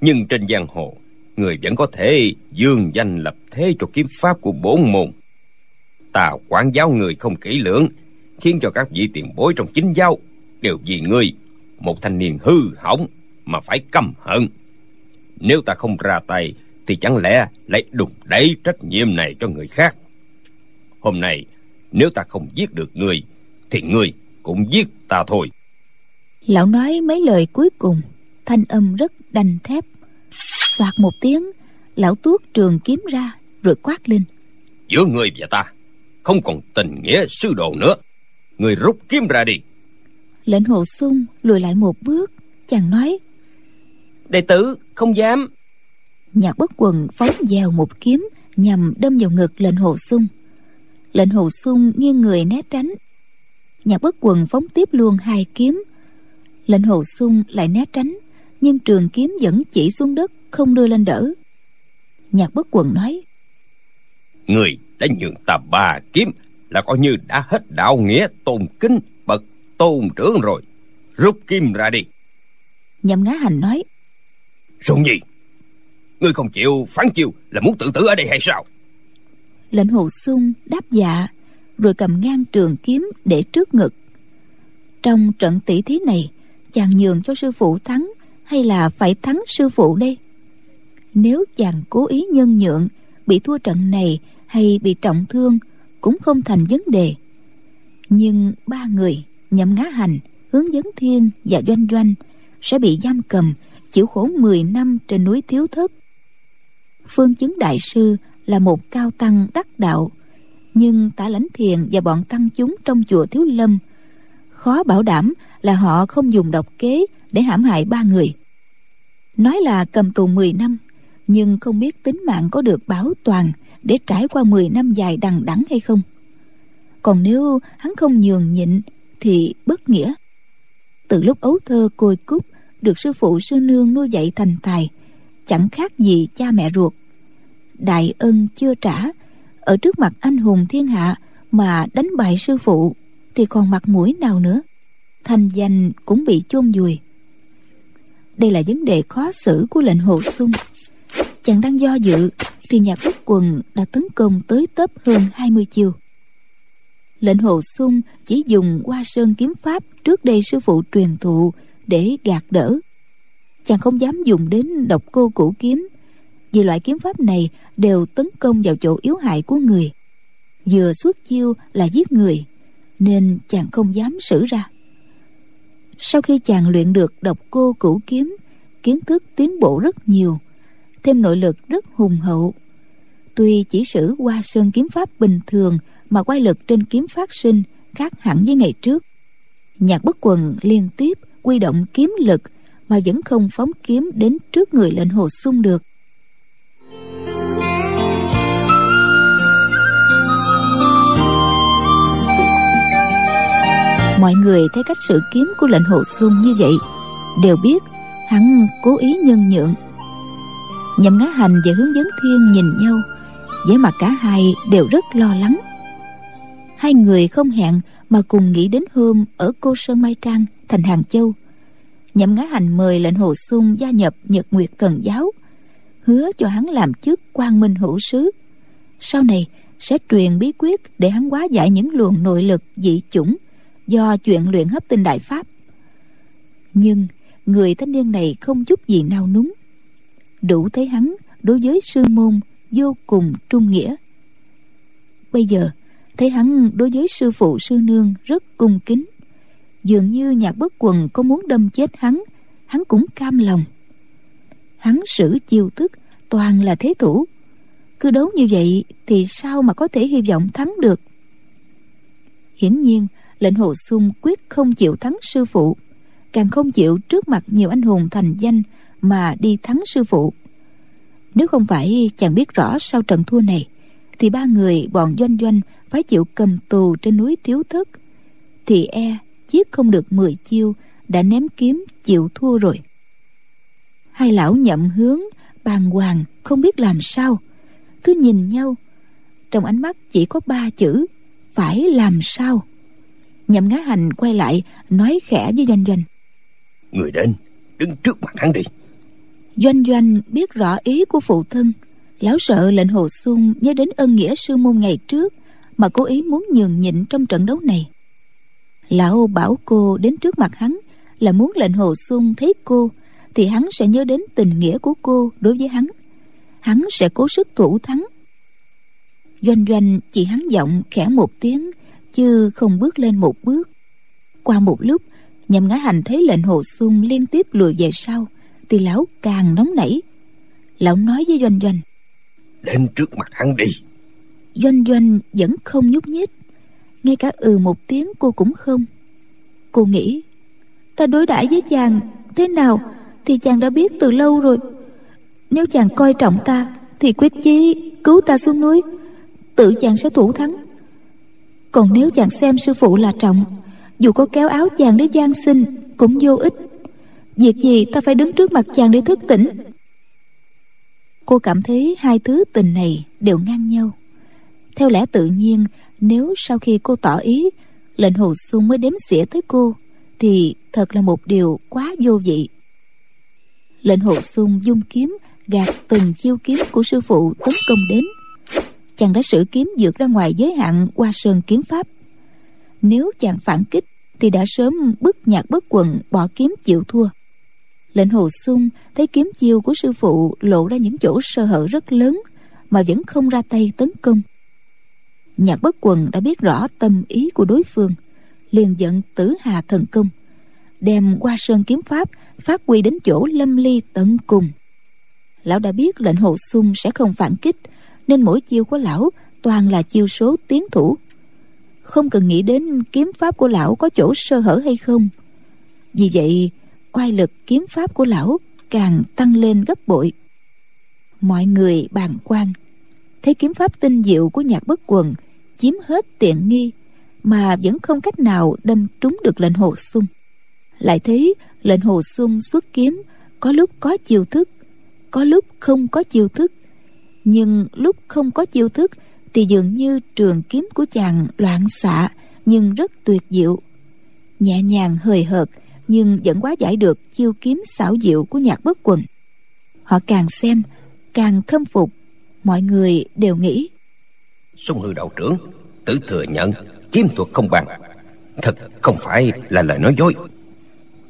nhưng trên giang hồ, người vẫn có thể dương danh lập thế cho kiếm pháp của bổn môn. Ta quản giáo người không kỹ lưỡng, khiến cho các vị tiền bối trong chính giáo đều vì ngươi một thanh niên hư hỏng mà phải căm hận. Nếu ta không ra tay thì chẳng lẽ lại đùng đẩy trách nhiệm này cho người khác? Hôm nay nếu ta không giết được người thì người cũng giết ta thôi. Lão nói mấy lời cuối cùng thanh âm rất đanh thép. Soạt một tiếng lão tuốt trường kiếm ra rồi quát lên. Giữa người và ta không còn tình nghĩa sư đồ nữa. Người rút kiếm ra đi. Lệnh hồ sung lùi lại một bước chàng nói đệ tử không dám. Nhạc bất quần phóng vào một kiếm nhằm đâm vào ngực lệnh hồ sung. Lệnh hồ sung nghiêng người né tránh. Nhạc bất quần phóng tiếp luôn hai kiếm. Lệnh hồ sung lại né tránh nhưng trường kiếm vẫn chỉ xuống đất không đưa lên đỡ. Nhạc bất quần nói người đã nhường ta ba kiếm là coi như đã hết đạo nghĩa tôn kính bậc tôn trưởng rồi. Rút kim ra đi. Nhậm ngá hành nói Sùng gì Ngươi không chịu phán chiêu là muốn tự tử ở đây hay sao? Lệnh hồ sung đáp dạ Rồi cầm ngang trường kiếm để trước ngực. Trong trận tỷ thí này, Chàng nhường cho sư phụ thắng Hay là phải thắng sư phụ đây? Nếu chàng cố ý nhân nhượng, Bị thua trận này Hay bị trọng thương Cũng không thành vấn đề. Nhưng ba người Nhậm ngá hành, Hướng dẫn thiên và doanh doanh Sẽ bị giam cầm chịu khổ 10 năm trên núi thiếu thất phương chứng đại sư là một cao tăng đắc đạo, nhưng tả lãnh thiền và bọn tăng chúng trong chùa thiếu lâm khó bảo đảm là họ không dùng độc kế để hãm hại ba người. Nói là cầm tù 10 năm, nhưng không biết tính mạng có được bảo toàn để trải qua 10 năm dài đằng đẵng hay không. Còn nếu hắn không nhường nhịn thì bất nghĩa. Từ lúc ấu thơ côi cút được sư phụ sư nương nuôi dạy thành tài, chẳng khác gì cha mẹ ruột. Đại ân chưa trả, ở trước mặt anh hùng thiên hạ mà đánh bại sư phụ thì còn mặt mũi nào nữa thành danh cũng bị chôn vùi. Đây là vấn đề khó xử của lệnh hồ sung. Chàng đang do dự thì nhà quốc quần đã tấn công tới tấp hơn 20 chiêu. Lệnh hồ sung chỉ dùng qua sơn kiếm pháp trước đây sư phụ truyền thụ để gạt đỡ. Chàng không dám dùng đến độc cô cũ kiếm, vì loại kiếm pháp này đều tấn công vào chỗ yếu hại của người. Vừa xuất chiêu là giết người, nên chàng không dám sử ra. Sau khi chàng luyện được độc cô cửu kiếm, kiến thức tiến bộ rất nhiều, thêm nội lực rất hùng hậu. Tuy chỉ sử qua sơn kiếm pháp bình thường mà quay lực trên kiếm phát sinh khác hẳn với ngày trước. Nhạc bất quần liên tiếp quy động kiếm lực mà vẫn không phóng kiếm đến trước người lệnh hồ sung được. Mọi người thấy cách sự kiếm của lệnh hồ sung như vậy, đều biết hắn cố ý nhân nhượng. Nhậm ngã hành và hướng dẫn thiên nhìn nhau, vẻ mặt cả hai đều rất lo lắng. Hai người không hẹn mà cùng nghĩ đến hôm ở cô sơn mai trang, thành hàng châu. Nhậm ngã hành mời lệnh hồ sung gia nhập nhật nguyệt thần giáo, hứa cho hắn làm chức quan minh hữu sứ. Sau này, sẽ truyền bí quyết để hắn hóa giải những luồng nội lực dị chủng do chuyện luyện hấp tinh đại pháp. Nhưng người thanh niên này không chút gì nao núng. Đủ thấy hắn đối với sư môn vô cùng trung nghĩa. Bây giờ thấy hắn đối với sư phụ, sư nương rất cung kính. Dường như nhạc bất quần có muốn đâm chết hắn hắn cũng cam lòng. Hắn sử chiêu thức, toàn là thế thủ. Cứ đấu như vậy thì sao mà có thể hy vọng thắng được? Hiển nhiên, lệnh hồ sung quyết không chịu thắng sư phụ. Càng không chịu trước mặt nhiều anh hùng thành danh mà đi thắng sư phụ. Nếu không phải chàng biết rõ sau trận thua này, thì ba người bọn doanh doanh phải chịu cầm tù trên núi thiếu thất thì e giết không được 10 chiêu đã ném kiếm chịu thua rồi. Hai lão nhậm hướng bàng hoàng không biết làm sao. Cứ nhìn nhau trong ánh mắt chỉ có ba chữ phải làm sao? Nhậm ngá hành quay lại nói khẽ với doanh doanh. Người đến đứng trước mặt hắn đi. Doanh doanh biết rõ ý của phụ thân. Lão sợ lệnh hồ sung nhớ đến ân nghĩa sư môn ngày trước mà cố ý muốn nhường nhịn trong trận đấu này. Lão bảo cô đến trước mặt hắn là muốn lệnh hồ xuân thấy cô, thì hắn sẽ nhớ đến tình nghĩa của cô đối với hắn. Hắn sẽ cố sức thủ thắng. Doanh doanh chỉ hắn giọng khẽ một tiếng, chứ không bước lên một bước. Qua một lúc nhằm ngã hành thấy lệnh hồ xuân liên tiếp lùi về sau, thì lão càng nóng nảy. Lão nói với doanh doanh, đến trước mặt hắn đi doanh doanh vẫn không nhúc nhích. Ngay cả ừ một tiếng cô cũng không. Cô nghĩ, ta đối đãi với chàng thế nào thì chàng đã biết từ lâu rồi. Nếu chàng coi trọng ta thì quyết chí cứu ta xuống núi, tự chàng sẽ thủ thắng. Còn nếu chàng xem sư phụ là trọng, dù có kéo áo chàng để gian sinh cũng vô ích. Việc gì ta phải đứng trước mặt chàng để thức tỉnh? Cô cảm thấy hai thứ tình này đều ngang nhau theo lẽ tự nhiên, nếu sau khi cô tỏ ý, lệnh hồ xuân mới đếm xỉa tới cô, thì thật là một điều quá vô vị. Lệnh hồ xuân dung kiếm gạt từng chiêu kiếm của sư phụ tấn công đến. Chàng đã sử kiếm vượt ra ngoài giới hạn qua sơn kiếm pháp. Nếu chàng phản kích, thì đã sớm bức nhạc bất quần bỏ kiếm chịu thua. Lệnh hồ sung thấy kiếm chiêu của sư phụ lộ ra những chỗ sơ hở rất lớn, mà vẫn không ra tay tấn công nhạc bất quần đã biết rõ tâm ý của đối phương, liền giận tử hà thần công, đem qua sơn kiếm pháp phát huy đến chỗ lâm ly tận cùng. Lão đã biết lệnh hồ sung sẽ không phản kích, nên mỗi chiêu của lão toàn là chiêu số tiến thủ. Không cần nghĩ đến kiếm pháp của lão có chỗ sơ hở hay không. Vì vậy, oai lực kiếm pháp của lão càng tăng lên gấp bội. Mọi người bàn quan. Thấy kiếm pháp tinh diệu của nhạc bất quần chiếm hết tiện nghi mà vẫn không cách nào đâm trúng được lệnh hồ sung. Lại thấy lệnh hồ sung xuất kiếm có lúc có chiêu thức, có lúc không có chiêu thức. Nhưng lúc không có chiêu thức thì dường như trường kiếm của chàng loạn xạ nhưng rất tuyệt diệu. Nhẹ nhàng hời hợt nhưng vẫn quá giải được chiêu kiếm xảo diệu của nhạc bất quần. Họ càng xem, càng khâm phục. Mọi người đều nghĩ sông hư đạo trưởng tự thừa nhận kiếm thuật không bằng. Thật không phải là lời nói dối.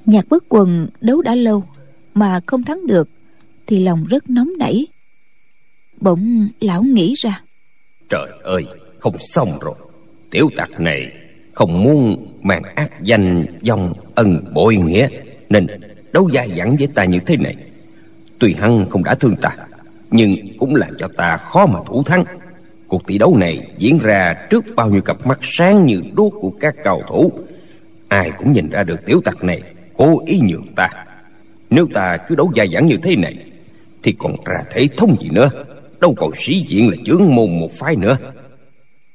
Nhạc bất quần đấu đã lâu mà không thắng được thì lòng rất nóng nảy. Bỗng lão nghĩ ra. Trời ơi không xong rồi. Tiểu tặc này không muốn mang ác danh dòng ân bội nghĩa nên đấu dài dẳng với ta như thế này. Tuy hắn không đã thương ta nhưng cũng làm cho ta khó mà thủ thắng cuộc tỷ đấu này diễn ra trước bao nhiêu cặp mắt sáng như đuốc của các cầu thủ. Ai cũng nhìn ra được tiểu tặc này, cố ý nhường ta. Nếu ta cứ đấu dài dẳng như thế này, thì còn ra thể thông gì nữa? Đâu còn sĩ diện là chướng môn một phái nữa.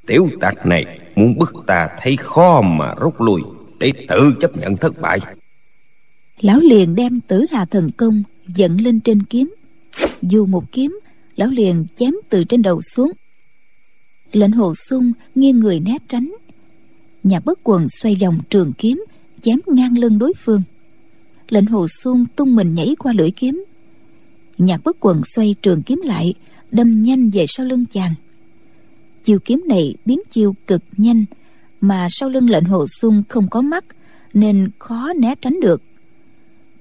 Tiểu tặc này muốn bức ta thấy khó mà rút lui để tự chấp nhận thất bại. Lão liền đem tử hà thần công dẫn lên trên kiếm. Dù một kiếm, lão liền chém từ trên đầu xuống lệnh hồ sung nghiêng người né tránh. Nhà bất quần xoay vòng trường kiếm chém ngang lưng đối phương. Lệnh hồ sung tung mình nhảy qua lưỡi kiếm. Nhạc bất quần xoay trường kiếm lại, đâm nhanh về sau lưng chàng. Chiêu kiếm này biến chiêu cực nhanh, mà sau lưng lệnh hồ sung không có mắt, nên khó né tránh được.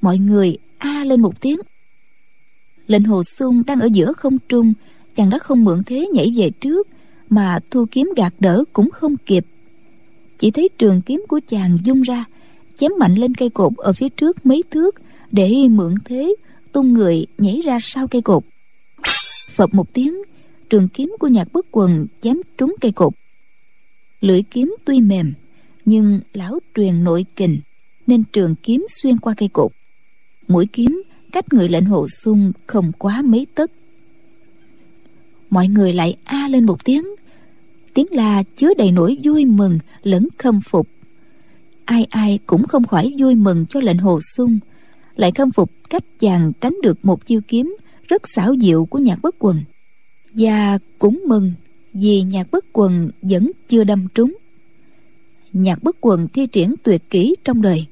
Mọi người a lên một tiếng. Lệnh hồ sung đang ở giữa không trung, chàng đã không mượn thế nhảy về trước mà thu kiếm gạt đỡ cũng không kịp. Chỉ thấy trường kiếm của chàng dung ra, chém mạnh lên cây cột ở phía trước mấy thước để mượn thế tung người nhảy ra sau cây cột. Phập một tiếng, trường kiếm của nhạc bất quần chém trúng cây cột. Lưỡi kiếm tuy mềm, nhưng lão truyền nội kình, nên trường kiếm xuyên qua cây cột. Mũi kiếm cách người lệnh hộ xung không quá mấy tấc. Mọi người lại a lên một tiếng tiếng la chứa đầy nỗi vui mừng, lẫn khâm phục. Ai ai cũng không khỏi vui mừng cho lệnh hồ sung lại khâm phục cách chàng tránh được một chiêu kiếm rất xảo diệu của nhạc bất quần. Và cũng mừng vì nhạc bất quần vẫn chưa đâm trúng. Nhạc bất quần thi triển tuyệt kỹ trong đời,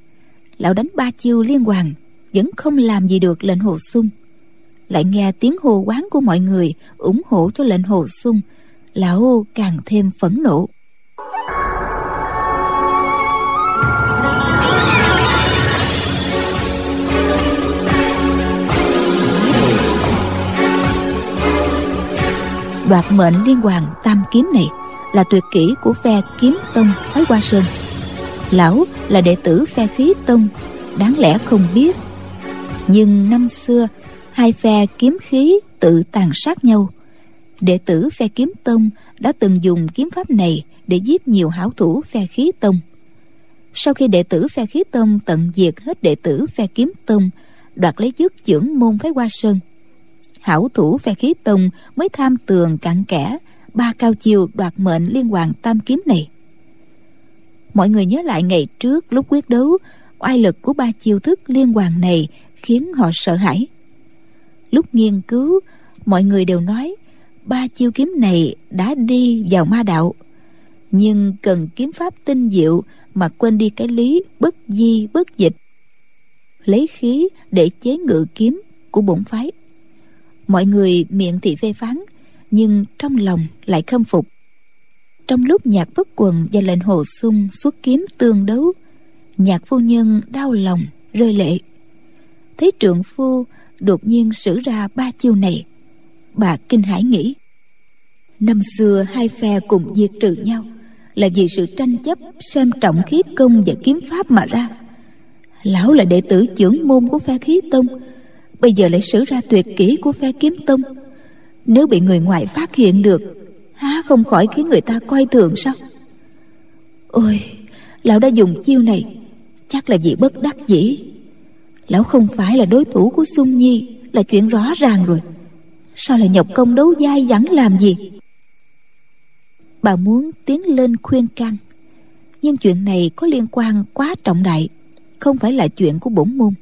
lão đánh ba chiêu liên hoàn, vẫn không làm gì được lệnh hồ sung lại nghe tiếng hô quán của mọi người ủng hộ cho lệnh hồ sung lão càng thêm phẫn nộ. Đoạt mệnh liên hoàng tam kiếm này là tuyệt kỹ của phe kiếm tông phái hoa sơn. Lão là đệ tử phe khí tông, đáng lẽ không biết. Nhưng năm xưa, hai phe kiếm khí tự tàn sát nhau đệ tử phe kiếm tông đã từng dùng kiếm pháp này để giết nhiều hảo thủ phe khí tông. Sau khi đệ tử phe khí tông tận diệt hết đệ tử phe kiếm tông, đoạt lấy chức trưởng môn phái hoa sơn, hảo thủ phe khí tông mới tham tường cặn kẽ ba cao chiều đoạt mệnh liên hoàng tam kiếm này. Mọi người nhớ lại ngày trước lúc quyết đấu, oai lực của ba chiêu thức liên hoàng này khiến họ sợ hãi. Lúc nghiên cứu, mọi người đều nói ba chiêu kiếm này đã đi vào ma đạo. Nhưng cần kiếm pháp tinh diệu mà quên đi cái lý bất di bất dịch. Lấy khí để chế ngự kiếm của bổn phái. Mọi người miệng thì phê phán, nhưng trong lòng lại khâm phục. Trong lúc nhạc bất quần và lệnh hồ sung xuất kiếm tương đấu, nhạc phu nhân đau lòng rơi lệ. Thấy trượng phu đột nhiên sử ra ba chiêu này bà kinh hãi nghĩ. Năm xưa hai phe cùng diệt trừ nhau là vì sự tranh chấp, xem trọng khí công và kiếm pháp mà ra. Lão là đệ tử trưởng môn của phe khí tông, bây giờ lại sử ra tuyệt kỹ của phe kiếm tông. Nếu bị người ngoài phát hiện được, há không khỏi khiến người ta coi thường sao? Ôi, lão đã dùng chiêu này, chắc là vì bất đắc dĩ. Lão không phải là đối thủ của xuân nhi, là chuyện rõ ràng rồi sao lại nhập công đấu dai dẳng làm gì? Bà muốn tiến lên khuyên can. Nhưng chuyện này có liên quan quá trọng đại, không phải là chuyện của bổn môn.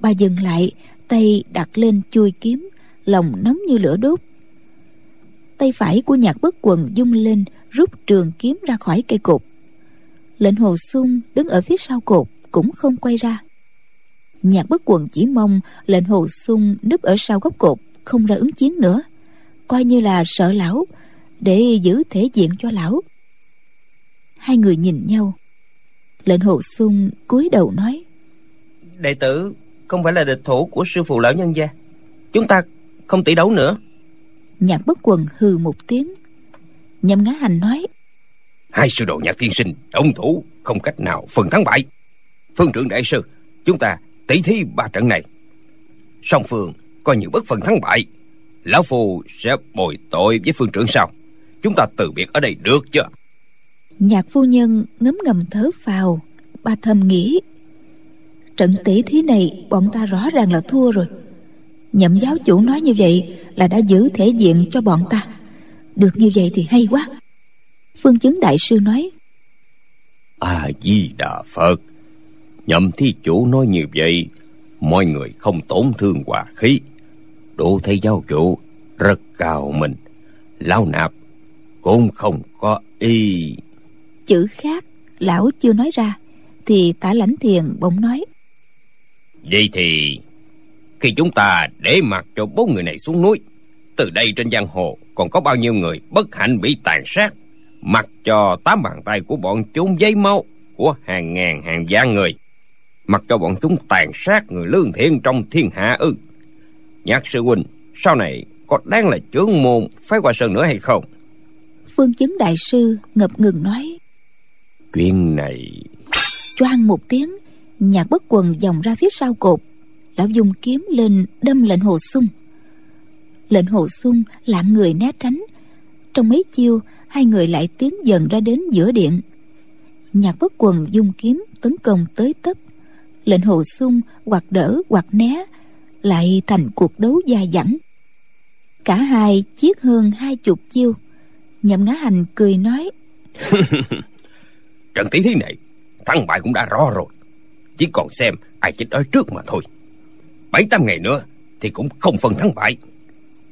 Bà dừng lại, tay đặt lên chui kiếm, lòng nóng như lửa đốt. Tay phải của nhạc bất quần dung lên, rút trường kiếm ra khỏi cây cột. Lệnh hồ sung đứng ở phía sau cột cũng không quay ra. Nhạc bất quần chỉ mong lệnh hồ sung núp ở sau góc cột không ra ứng chiến nữa. Coi như là sợ lão để giữ thể diện cho lão. Hai người nhìn nhau. Lệnh hồ sung cúi đầu nói đệ tử không phải là địch thủ của sư phụ lão nhân gia. Chúng ta không tỷ đấu nữa. Nhạc bất quần hừ một tiếng. Nhâm ngá hành nói hai sư đồ nhạc tiên sinh đồng thủ không cách nào phần thắng bại. Phương trưởng đại sư chúng ta tỷ thí ba trận này. Song phương coi như bất phần thắng bại. Lão phù sẽ bồi tội với phương trưởng sau chúng ta từ biệt ở đây được chưa? Nhạc phu nhân ngấm ngầm thở phào. Ba thầm nghĩ trận tỷ thí này bọn ta rõ ràng là thua rồi. Nhậm giáo chủ nói như vậy là đã giữ thể diện cho bọn ta. Được như vậy thì hay quá. Phương chứng đại sư nói a di đà phật. Nhậm thí chủ nói như vậy Mọi người không tổn thương hòa khí. Đủ thấy giáo chủ Rất cao mình. Lão nạp cũng không có y chữ khác lão chưa nói ra thì tả lãnh thiền bỗng nói. Vậy thì khi chúng ta để mặc cho bốn người này xuống núi từ đây trên giang hồ còn có bao nhiêu người bất hạnh bị tàn sát mặc cho tám bàn tay của bọn chúng giấy máu của hàng ngàn hàng vạn người mặc cho bọn chúng tàn sát người lương thiện trong thiên hạ ư. Nhạc sư huynh sau này có đáng là trưởng môn phái qua sơn nữa hay không? Phương chứng đại sư ngập ngừng nói. Chuyện này choang một tiếng nhạc bất quần vòng ra phía sau cột. Lão dùng kiếm lên đâm lệnh hồ sung. Lệnh hồ sung lạng người né tránh. Trong mấy chiêu hai người lại tiến dần ra đến giữa điện. Nhạc bất quần dung kiếm tấn công tới tấp lệnh hồ sung hoặc đỡ hoặc né lại thành cuộc đấu dài dẳng cả hai chiết hơn hai chục chiêu. Nhậm ngã hành cười nói trận tỷ thí này thắng bại cũng đã rõ rồi. Chỉ còn xem ai chết ở trước mà thôi. Bảy tám ngày nữa thì cũng không phân thắng bại.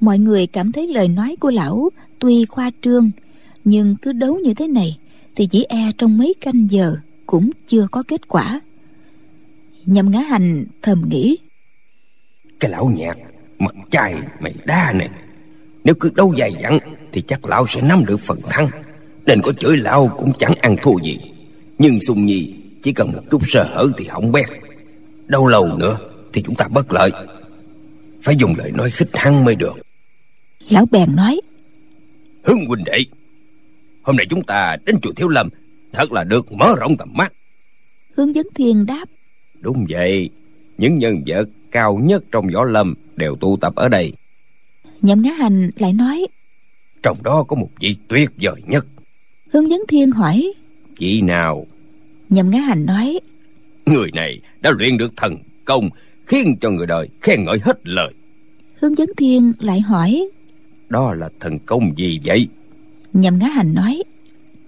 Mọi người cảm thấy lời nói của lão tuy khoa trương nhưng cứ đấu như thế này thì chỉ e trong mấy canh giờ cũng chưa có kết quả nhậm ngã hành thầm nghĩ. Cái lão nhạc mặt chai mày đa này nếu cứ đấu dài dặn thì chắc lão sẽ nắm được phần thắng. Nên có chửi lão cũng chẳng ăn thua gì. Nhưng sùng nhi chỉ cần một chút sơ hở thì hỏng bét. Đâu lâu nữa thì chúng ta bất lợi. Phải dùng lời nói khích hăng mới được. Lão bèn nói. Hưng huynh đệ hôm nay chúng ta đến chùa thiếu lâm. Thật là được mở rộng tầm mắt. Hướng dẫn thiên đáp đúng vậy. Những nhân vật cao nhất trong võ lâm đều tụ tập ở đây. Nhậm ngã hành lại nói trong đó có một vị tuyệt vời nhất. Hướng dẫn thiên hỏi vị nào? Nhậm ngã hành nói người này đã luyện được thần công khiến cho người đời khen ngợi hết lời. Hướng dẫn thiên lại hỏi đó là thần công gì vậy? Nhậm ngã hành nói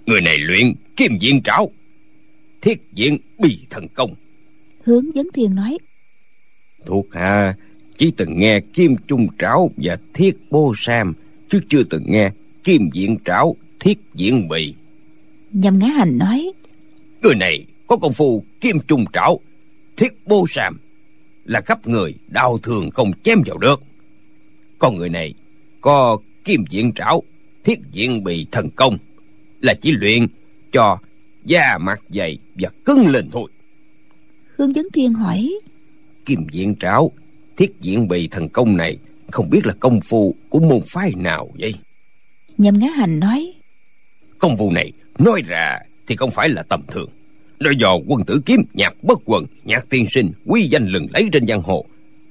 người này luyện kim diện trảo thiết diện bì thần công hướng dẫn thiên nói. Thuộc hạ chỉ từng nghe kim trung trảo và thiết bô sam chứ chưa từng nghe kim diện trảo thiết diện bì. Nhâm ngá hành nói. Người này có công phu kim trung trảo thiết bô sam là khắp người đau thường không chém vào được. Con người này có kim diện trảo thiết diện bì thần công là chỉ luyện cho da mặt dày và cứng lên thôi hương vấn thiên hỏi. Kim diện trảo thiết diện bì thần công này không biết là công phu của môn phái nào vậy? Nhâm ngá hành nói. Công phu này nói ra thì không phải là tầm thường. Nó do quân tử kiếm nhạc bất quần nhạc tiên sinh quy danh lừng lấy trên giang hồ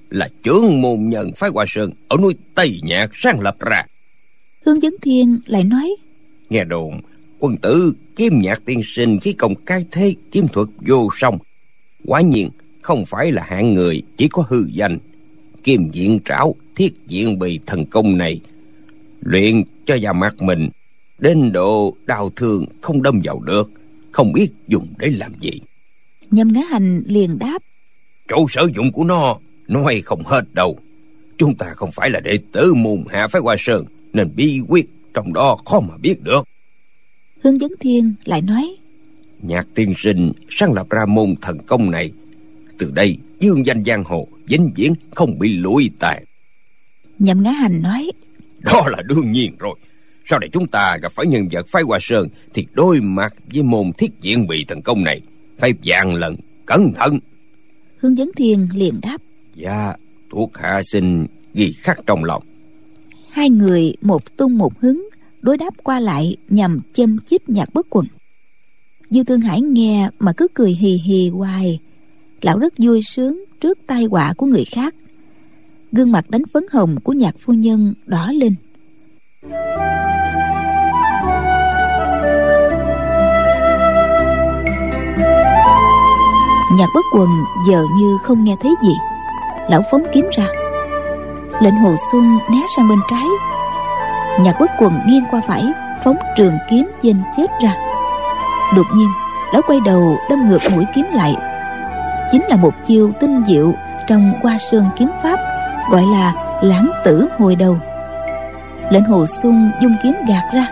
là trưởng môn nhân phái hoa sơn ở núi tây nhạc sáng lập ra. Hương vấn thiên lại nói. Nghe đồn quân tử kiếm nhạc tiên sinh khí công cai thế kiếm thuật vô song quả nhiên không phải là hạng người chỉ có hư danh. Kim diện trảo thiết diện bì thần công này. Luyện cho da mặt mình đến độ đau thương không đâm vào được không biết dùng để làm gì. Nhâm ngá hành liền đáp. Chỗ sử dụng của nó nói không hết đâu. Chúng ta không phải là đệ tử môn hạ phái hoa sơn nên bí quyết trong đó khó mà biết được. Hương vấn thiên lại nói nhạc tiên sinh sáng lập ra môn thần công này. Từ đây dương danh giang hồ vĩnh viễn không bị lụi tàn. Nhậm ngã hành nói đó là đương nhiên rồi. Sau này chúng ta gặp phải nhân vật phái hoa sơn thì đôi mặt với môn thiết diện bị thần công này phải vạn lần cẩn thận. Hương vấn thiên liền đáp dạ thuộc hạ xin ghi khắc trong lòng. Hai người một tung một hứng đối đáp qua lại nhằm châm chích nhạc bất quần dư thương hải nghe mà cứ cười hì hì hoài. Lão rất vui sướng trước tai họa của người khác. Gương mặt đánh phấn hồng của nhạc phu nhân đỏ lên. Nhạc bất quần giờ như không nghe thấy gì. Lão phóng kiếm ra. Lệnh hồ xuân né sang bên trái. Nhạc bất quần nghiêng qua phải, phóng trường kiếm trên chết ra đột nhiên, lão quay đầu đâm ngược mũi kiếm lại. Chính là một chiêu tinh diệu trong qua sơn kiếm pháp, gọi là lãng tử hồi đầu. Lệnh hồ sung dung kiếm gạt ra.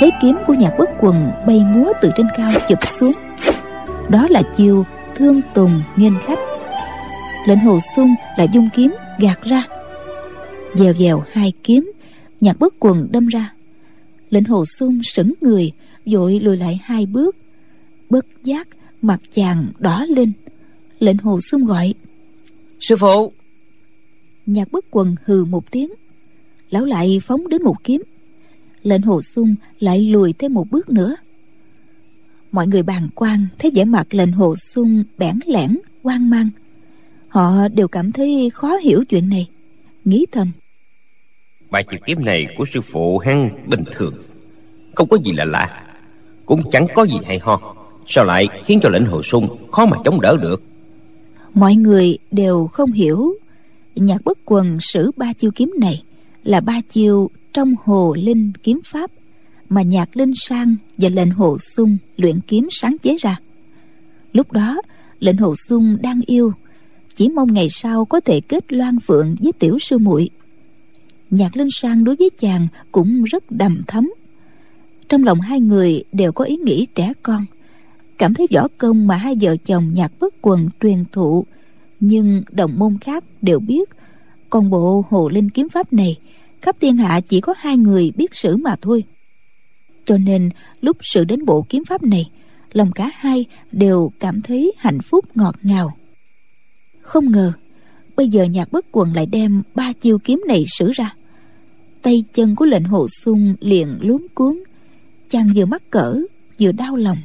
Thế kiếm của nhà quốc quần bay múa từ trên cao chụp xuống. Đó là chiêu thương tùng nghênh khách. Lệnh hồ sung lại dung kiếm gạt ra. Dèo dèo hai kiếm nhạc bất quần đâm ra. Lệnh hồ sung sững người vội lùi lại hai bước. Bất giác mặt chàng đỏ lên lệnh hồ sung gọi sư phụ! Nhạc bất quần hừ một tiếng lão lại phóng đến một kiếm. Lệnh hồ sung lại lùi thêm một bước nữa. Mọi người bàn quan thấy vẻ mặt lệnh hồ sung bẽn lẽn hoang mang. Họ đều cảm thấy khó hiểu chuyện này nghĩ thầm. Bài chữ kiếm này của sư phụ hắn bình thường không có gì là lạ cũng chẳng có gì hay ho. Sao lại khiến cho lệnh hồ sung khó mà chống đỡ được? Mọi người đều không hiểu. Nhạc bất quần sử ba chiêu kiếm này là ba chiêu trong hồ linh kiếm pháp mà nhạc linh sang và lệnh hồ sung luyện kiếm sáng chế ra. Lúc đó, lệnh hồ sung đang yêu, chỉ mong ngày sau có thể kết loan phượng với tiểu sư muội. Nhạc linh sang đối với chàng cũng rất đầm thấm trong lòng hai người đều có ý nghĩ trẻ con. Cảm thấy võ công mà hai vợ chồng nhạc bất quần truyền thụ, nhưng đồng môn khác đều biết, còn bộ hồ linh kiếm pháp này, khắp thiên hạ chỉ có hai người biết sử mà thôi. Cho nên, lúc sử đến bộ kiếm pháp này, lòng cả hai đều cảm thấy hạnh phúc ngọt ngào. Không ngờ, bây giờ nhạc bất quần lại đem ba chiêu kiếm này sử ra. Tay chân của lệnh hồ sung liền luống cuốn chàng vừa mắc cỡ vừa đau lòng.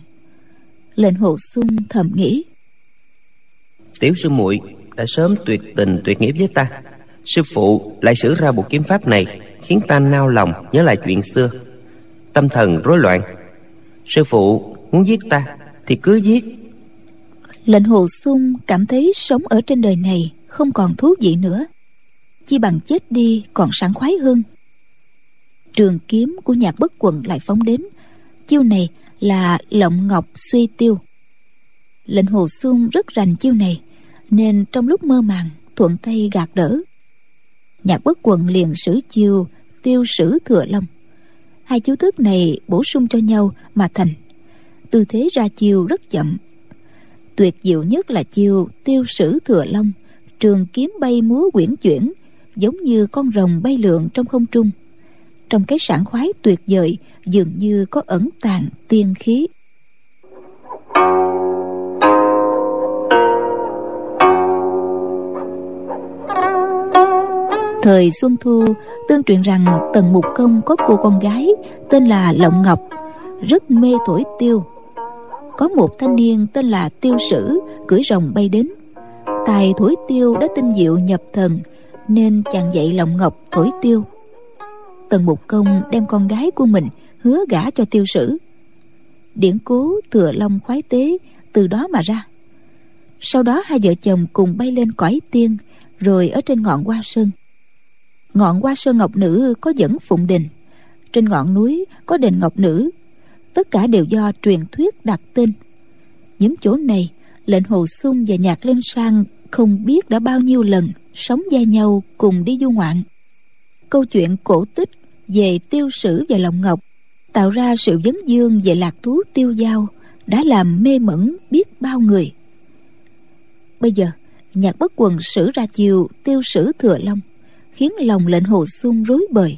Lệnh hồ sung thầm nghĩ tiểu sư muội đã sớm tuyệt tình tuyệt nghĩa với ta. Sư phụ lại sử ra bộ kiếm pháp này khiến ta nao lòng nhớ lại chuyện xưa. Tâm thần rối loạn. Sư phụ muốn giết ta thì cứ giết. Lệnh hồ sung cảm thấy sống ở trên đời này không còn thú vị nữa. Chi bằng chết đi còn sảng khoái hơn trường kiếm của nhạc bất quần lại phóng đến. Chiêu này là lộng ngọc suy tiêu. Lệnh hồ xung rất rành chiêu này, nên trong lúc mơ màng, thuận tay gạt đỡ. Nhạc bất quần liền sử chiêu tiêu sử thừa long. Hai chiêu thức này bổ sung cho nhau mà thành. Tư thế ra chiêu rất chậm. Tuyệt diệu nhất là chiêu tiêu sử thừa long, trường kiếm bay múa quyển chuyển, giống như con rồng bay lượn trong không trung trong cái sảng khoái tuyệt vời, dường như có ẩn tàng tiên khí. Thời xuân thu tương truyền rằng tần mục công có cô con gái tên là lộng ngọc, rất mê thổi tiêu. Có một thanh niên tên là tiêu sử cưỡi rồng bay đến. Tài thổi tiêu đã tinh diệu nhập thần, nên chàng dạy lộng ngọc thổi tiêu tần mục công đem con gái của mình hứa gả cho tiêu sử. Điển cố thừa long khoái tế từ đó mà ra. Sau đó hai vợ chồng cùng bay lên cõi tiên, rồi ở trên ngọn hoa sơn. Ngọn hoa sơn ngọc nữ có dẫn phụng đình. Trên ngọn núi có đền ngọc nữ. Tất cả đều do truyền thuyết đặt tên. Những chỗ này, lệnh hồ sung và nhạc lên sang không biết đã bao nhiêu lần sống gia nhau cùng đi du ngoạn. Câu chuyện cổ tích về tiêu sử và lòng ngọc tạo ra sự vấn dương về lạc thú tiêu giao đã làm mê mẩn biết bao người. Bây giờ nhạc bất quần sử ra chiều tiêu sử thừa long khiến lòng lệnh hồ sung rối bời.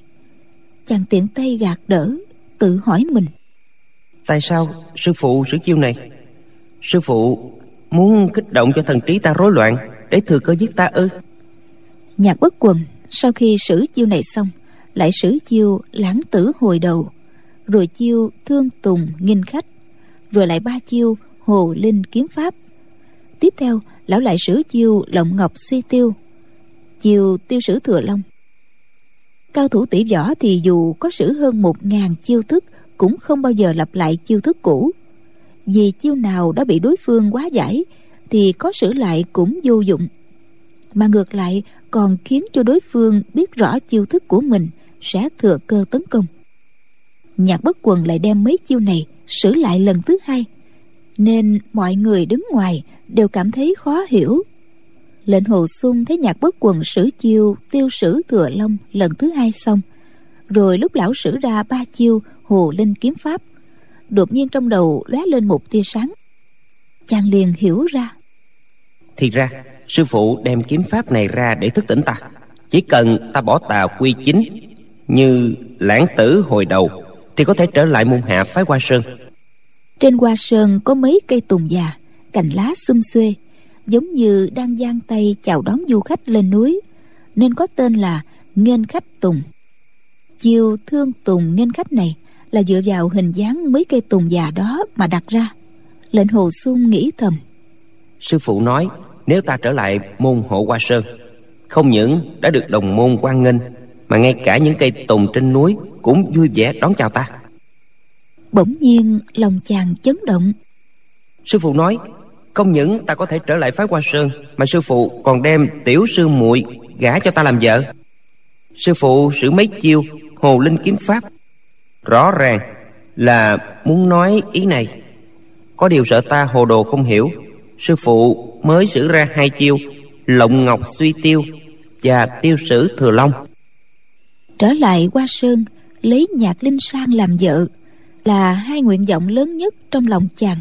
Chàng tiện tay gạt đỡ tự hỏi mình. Tại sao sư phụ sử chiêu này? Sư phụ muốn kích động cho thần trí ta rối loạn để thừa cơ giết ta ư? Nhạc bất quần sau khi sử chiêu này xong lại sử chiêu lãng tử hồi đầu, rồi chiêu thương tùng nghinh khách, rồi lại ba chiêu hồ linh kiếm pháp. Tiếp theo, lão lại sử chiêu lộng ngọc suy tiêu, chiêu tiêu sử thừa long. Cao thủ tỷ võ thì dù có sử hơn một ngàn chiêu thức, cũng không bao giờ lặp lại chiêu thức cũ. Vì chiêu nào đã bị đối phương quá giải, thì có sử lại cũng vô dụng. Mà ngược lại, còn khiến cho đối phương biết rõ chiêu thức của mình sẽ thừa cơ tấn công. Nhạc bất quần lại đem mấy chiêu này sử lại lần thứ hai, nên mọi người đứng ngoài đều cảm thấy khó hiểu. Lệnh hồ sung thấy nhạc bất quần sử chiêu tiêu sử thừa long lần thứ hai xong, rồi lúc lão sử ra ba chiêu hồ linh kiếm pháp, đột nhiên trong đầu lóe lên một tia sáng. Chàng liền hiểu ra. Thì ra, sư phụ đem kiếm pháp này ra để thức tỉnh ta. Chỉ cần ta bỏ tà quy chính như lãng tử hồi đầu thì có thể trở lại môn hạ phái hoa sơn. Trên hoa sơn có mấy cây tùng già cành lá xum xuê giống như đang giang tay chào đón du khách lên núi nên có tên là nghênh khách tùng. Chiêu thương tùng nghênh khách này là dựa vào hình dáng mấy cây tùng già đó mà đặt ra. Lệnh hồ xuân nghĩ thầm. Sư phụ nói nếu ta trở lại môn hộ hoa sơn không những đã được đồng môn quan nghênh mà ngay cả những cây tùng trên núi cũng vui vẻ đón chào ta. Bỗng nhiên lòng chàng chấn động. Sư phụ nói không những ta có thể trở lại phái hoa sơn mà sư phụ còn đem tiểu sư muội gả cho ta làm vợ. Sư phụ sử mấy chiêu hồ linh kiếm pháp. Rõ ràng là muốn nói ý này. Có điều sợ ta hồ đồ không hiểu sư phụ mới sử ra hai chiêu lộng ngọc suy tiêu và tiêu sử thừa long trở lại qua sơn, lấy nhạc linh sang làm vợ, là hai nguyện vọng lớn nhất trong lòng chàng.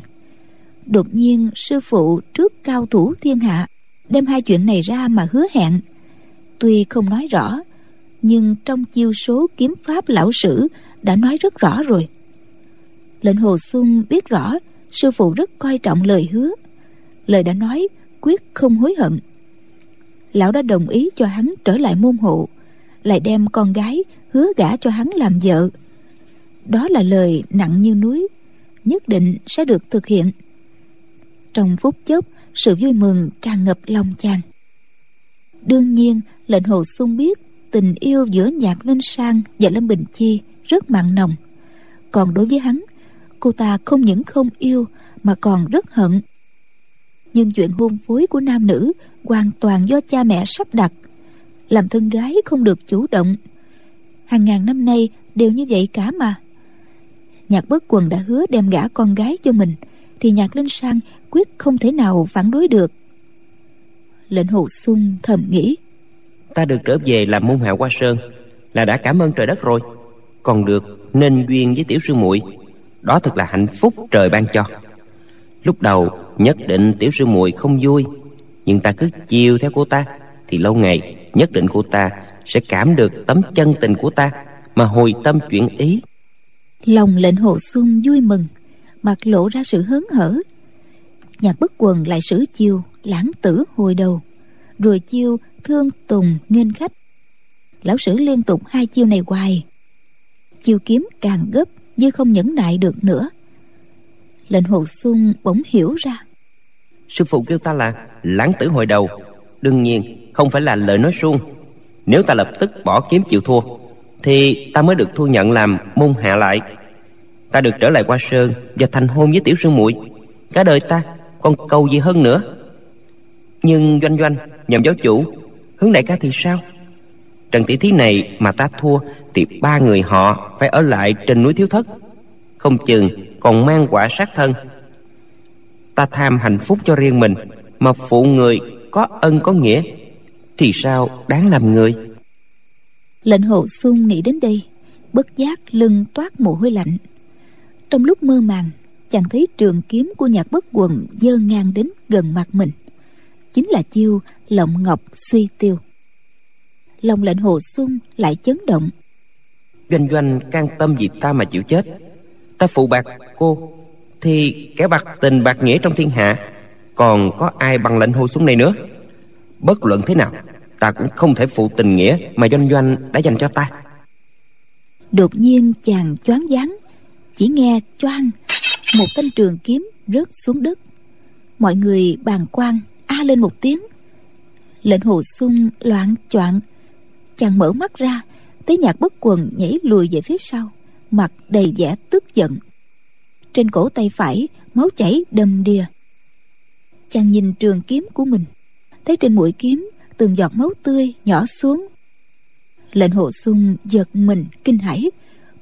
Đột nhiên, sư phụ trước cao thủ thiên hạ đem hai chuyện này ra mà hứa hẹn. Tuy không nói rõ, nhưng trong chiêu số kiếm pháp lão sử đã nói rất rõ rồi. Lệnh hồ xuân biết rõ, sư phụ rất coi trọng lời hứa. Lời đã nói, quyết không hối hận. Lão đã đồng ý cho hắn trở lại môn hộ lại đem con gái hứa gả cho hắn làm vợ. Đó là lời nặng như núi, nhất định sẽ được thực hiện. Trong phút chốc, sự vui mừng tràn ngập lòng chàng. Đương nhiên, lệnh hồ xuân biết tình yêu giữa nhạc linh sang và lâm bình chi rất mặn nồng. Còn đối với hắn, cô ta không những không yêu mà còn rất hận. Nhưng chuyện hôn phối của nam nữ hoàn toàn do cha mẹ sắp đặt làm thân gái không được chủ động. Hàng ngàn năm nay đều như vậy cả mà. Nhạc bất quần đã hứa đem gả con gái cho mình, thì nhạc linh sang quyết không thể nào phản đối được. Lệnh hồ sung thầm nghĩ, ta được trở về làm môn hạ hoa sơn, là đã cảm ơn trời đất rồi. Còn được, nên duyên với tiểu sư muội. Đó thật là hạnh phúc trời ban cho. Lúc đầu, nhất định tiểu sư muội không vui, nhưng ta cứ chiều theo cô ta thì lâu ngày nhất định cô ta sẽ cảm được tấm chân tình của ta mà hồi tâm chuyển ý. Lòng lệnh hồ xuân vui mừng mặt lộ ra sự hớn hở. Nhạc bất quần lại sử chiêu lãng tử hồi đầu. Rồi chiêu thương tùng nghênh khách. Lão sử liên tục hai chiêu này hoài. Chiêu kiếm càng gấp như không nhẫn nại được nữa. Lệnh hồ xuân bỗng hiểu ra. Sư phụ kêu ta là lãng tử hồi đầu. Đương nhiên không phải là lời nói suông. Nếu ta lập tức bỏ kiếm chịu thua, thì ta mới được thu nhận làm môn hạ lại. Ta được trở lại qua sơn và thành hôn với tiểu sư muội. Cả đời ta còn cầu gì hơn nữa? Nhưng doanh doanh nhầm giáo chủ, hướng đại ca thì sao? Trận tỷ thí này mà ta thua thì ba người họ phải ở lại trên núi thiếu thất. Không chừng còn mang quả sát thân. Ta tham hạnh phúc cho riêng mình, mà phụ người có ân có nghĩa thì sao? Đáng làm người. Lệnh hồ xuân nghĩ đến đây bất giác lưng toát mồ hôi lạnh. Trong lúc mơ màng chàng thấy trường kiếm của nhạc bất quần dơ ngang đến gần mặt mình. Chính là chiêu lộng ngọc suy tiêu. Lòng lệnh hồ xuân lại chấn động. Doanh doanh can tâm vì ta mà chịu chết. Ta phụ bạc cô thì kẻ bạc tình bạc nghĩa trong thiên hạ còn có ai bằng lệnh hồ xuân này nữa bất luận thế nào, ta cũng không thể phụ tình nghĩa mà doanh doanh đã dành cho ta. Đột nhiên chàng choáng váng, chỉ nghe choang, một thanh trường kiếm rớt xuống đất. Mọi người bàn quan a lên một tiếng. Lệnh hồ sung loạn choạng, chàng mở mắt ra, thấy nhạc bất quần nhảy lùi về phía sau, mặt đầy vẻ tức giận. Trên cổ tay phải, máu chảy đầm đìa. Chàng nhìn trường kiếm của mình thấy trên mũi kiếm từng giọt máu tươi nhỏ xuống. Lệnh hồ sung giật mình, kinh hãi,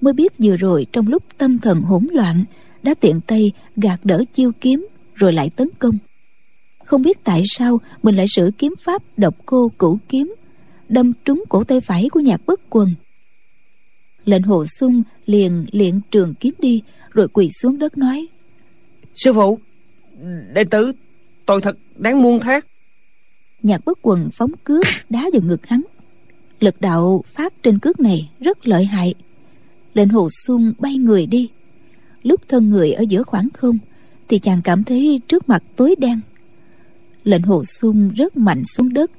mới biết vừa rồi trong lúc tâm thần hỗn loạn, đã tiện tay gạt đỡ chiêu kiếm rồi lại tấn công. Không biết tại sao mình lại sử kiếm pháp độc cô cửu kiếm, đâm trúng cổ tay phải của nhạc bất quần. Lệnh hồ sung liền liện trường kiếm đi, rồi quỳ xuống đất nói, sư phụ, đệ tử, tôi thật đáng muôn thác nhạc bất quần phóng cước đá vào ngực hắn. Lực đạo phát trên cước này rất lợi hại. Lệnh hồ xuân bay người đi. Lúc thân người ở giữa khoảng không, thì chàng cảm thấy trước mặt tối đen. Lệnh hồ xuân rất mạnh xuống đất.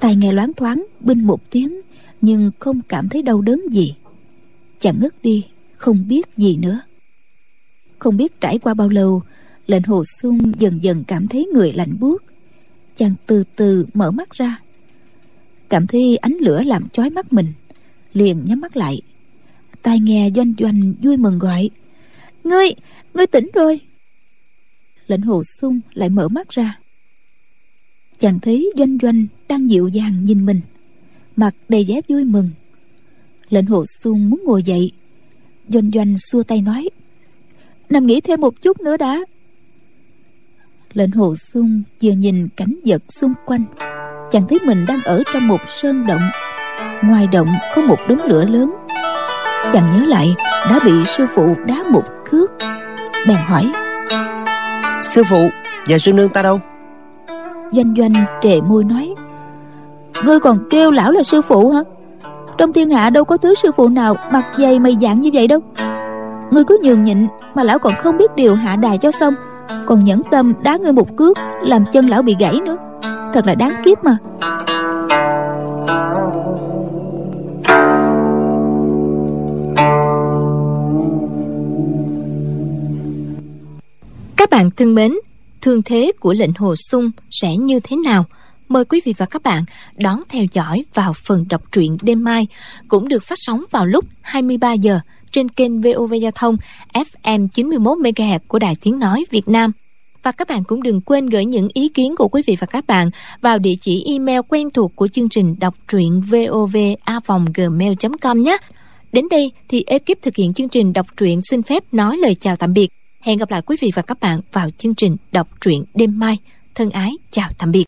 Tai nghe loáng thoáng, binh một tiếng, nhưng không cảm thấy đau đớn gì. Chàng ngất đi, không biết gì nữa. Không biết trải qua bao lâu lệnh hồ xuân dần dần cảm thấy người lạnh buốt chàng từ từ mở mắt ra. Cảm thấy ánh lửa làm chói mắt mình, liền nhắm mắt lại. Tai nghe doanh doanh vui mừng gọi, ngươi ngươi tỉnh rồi. Lệnh hồ sung lại mở mắt ra. Chàng thấy doanh doanh đang dịu dàng nhìn mình, mặt đầy vẻ vui mừng. Lệnh hồ sung muốn ngồi dậy. Doanh doanh xua tay nói, nằm nghỉ thêm một chút nữa đã lệnh hồ sung vừa nhìn cảnh vật xung quanh. Chàng thấy mình đang ở trong một sơn động. Ngoài động có một đống lửa lớn. Chàng nhớ lại đã bị sư phụ đá một cước. Bèn hỏi sư phụ và sư nương ta đâu? Doanh doanh trề môi nói ngươi còn kêu lão là sư phụ hả? Trong thiên hạ đâu có thứ sư phụ nào mặt dày mày dạng như vậy đâu. Ngươi cứ nhường nhịn mà lão còn không biết điều hạ đài cho xong còn nhẫn tâm đá ngươi một cước làm chân lão bị gãy nữa thật là đáng kiếp mà Các bạn thân mến, thương thế của lệnh hồ sung sẽ như thế nào? Mời quý vị và các bạn đón theo dõi vào phần đọc truyện đêm mai cũng được phát sóng vào lúc 23 giờ trên kênh VOV Giao thông FM 91 MHz của Đài Tiếng nói Việt Nam. Và các bạn cũng đừng quên gửi những ý kiến của quý vị và các bạn vào địa chỉ email quen thuộc của chương trình đọc truyện vovavonggmail.com nhé. Đến đây thì ekip thực hiện chương trình đọc truyện xin phép nói lời chào tạm biệt. Hẹn gặp lại quý vị và các bạn vào chương trình đọc truyện đêm mai. Thân ái, chào tạm biệt.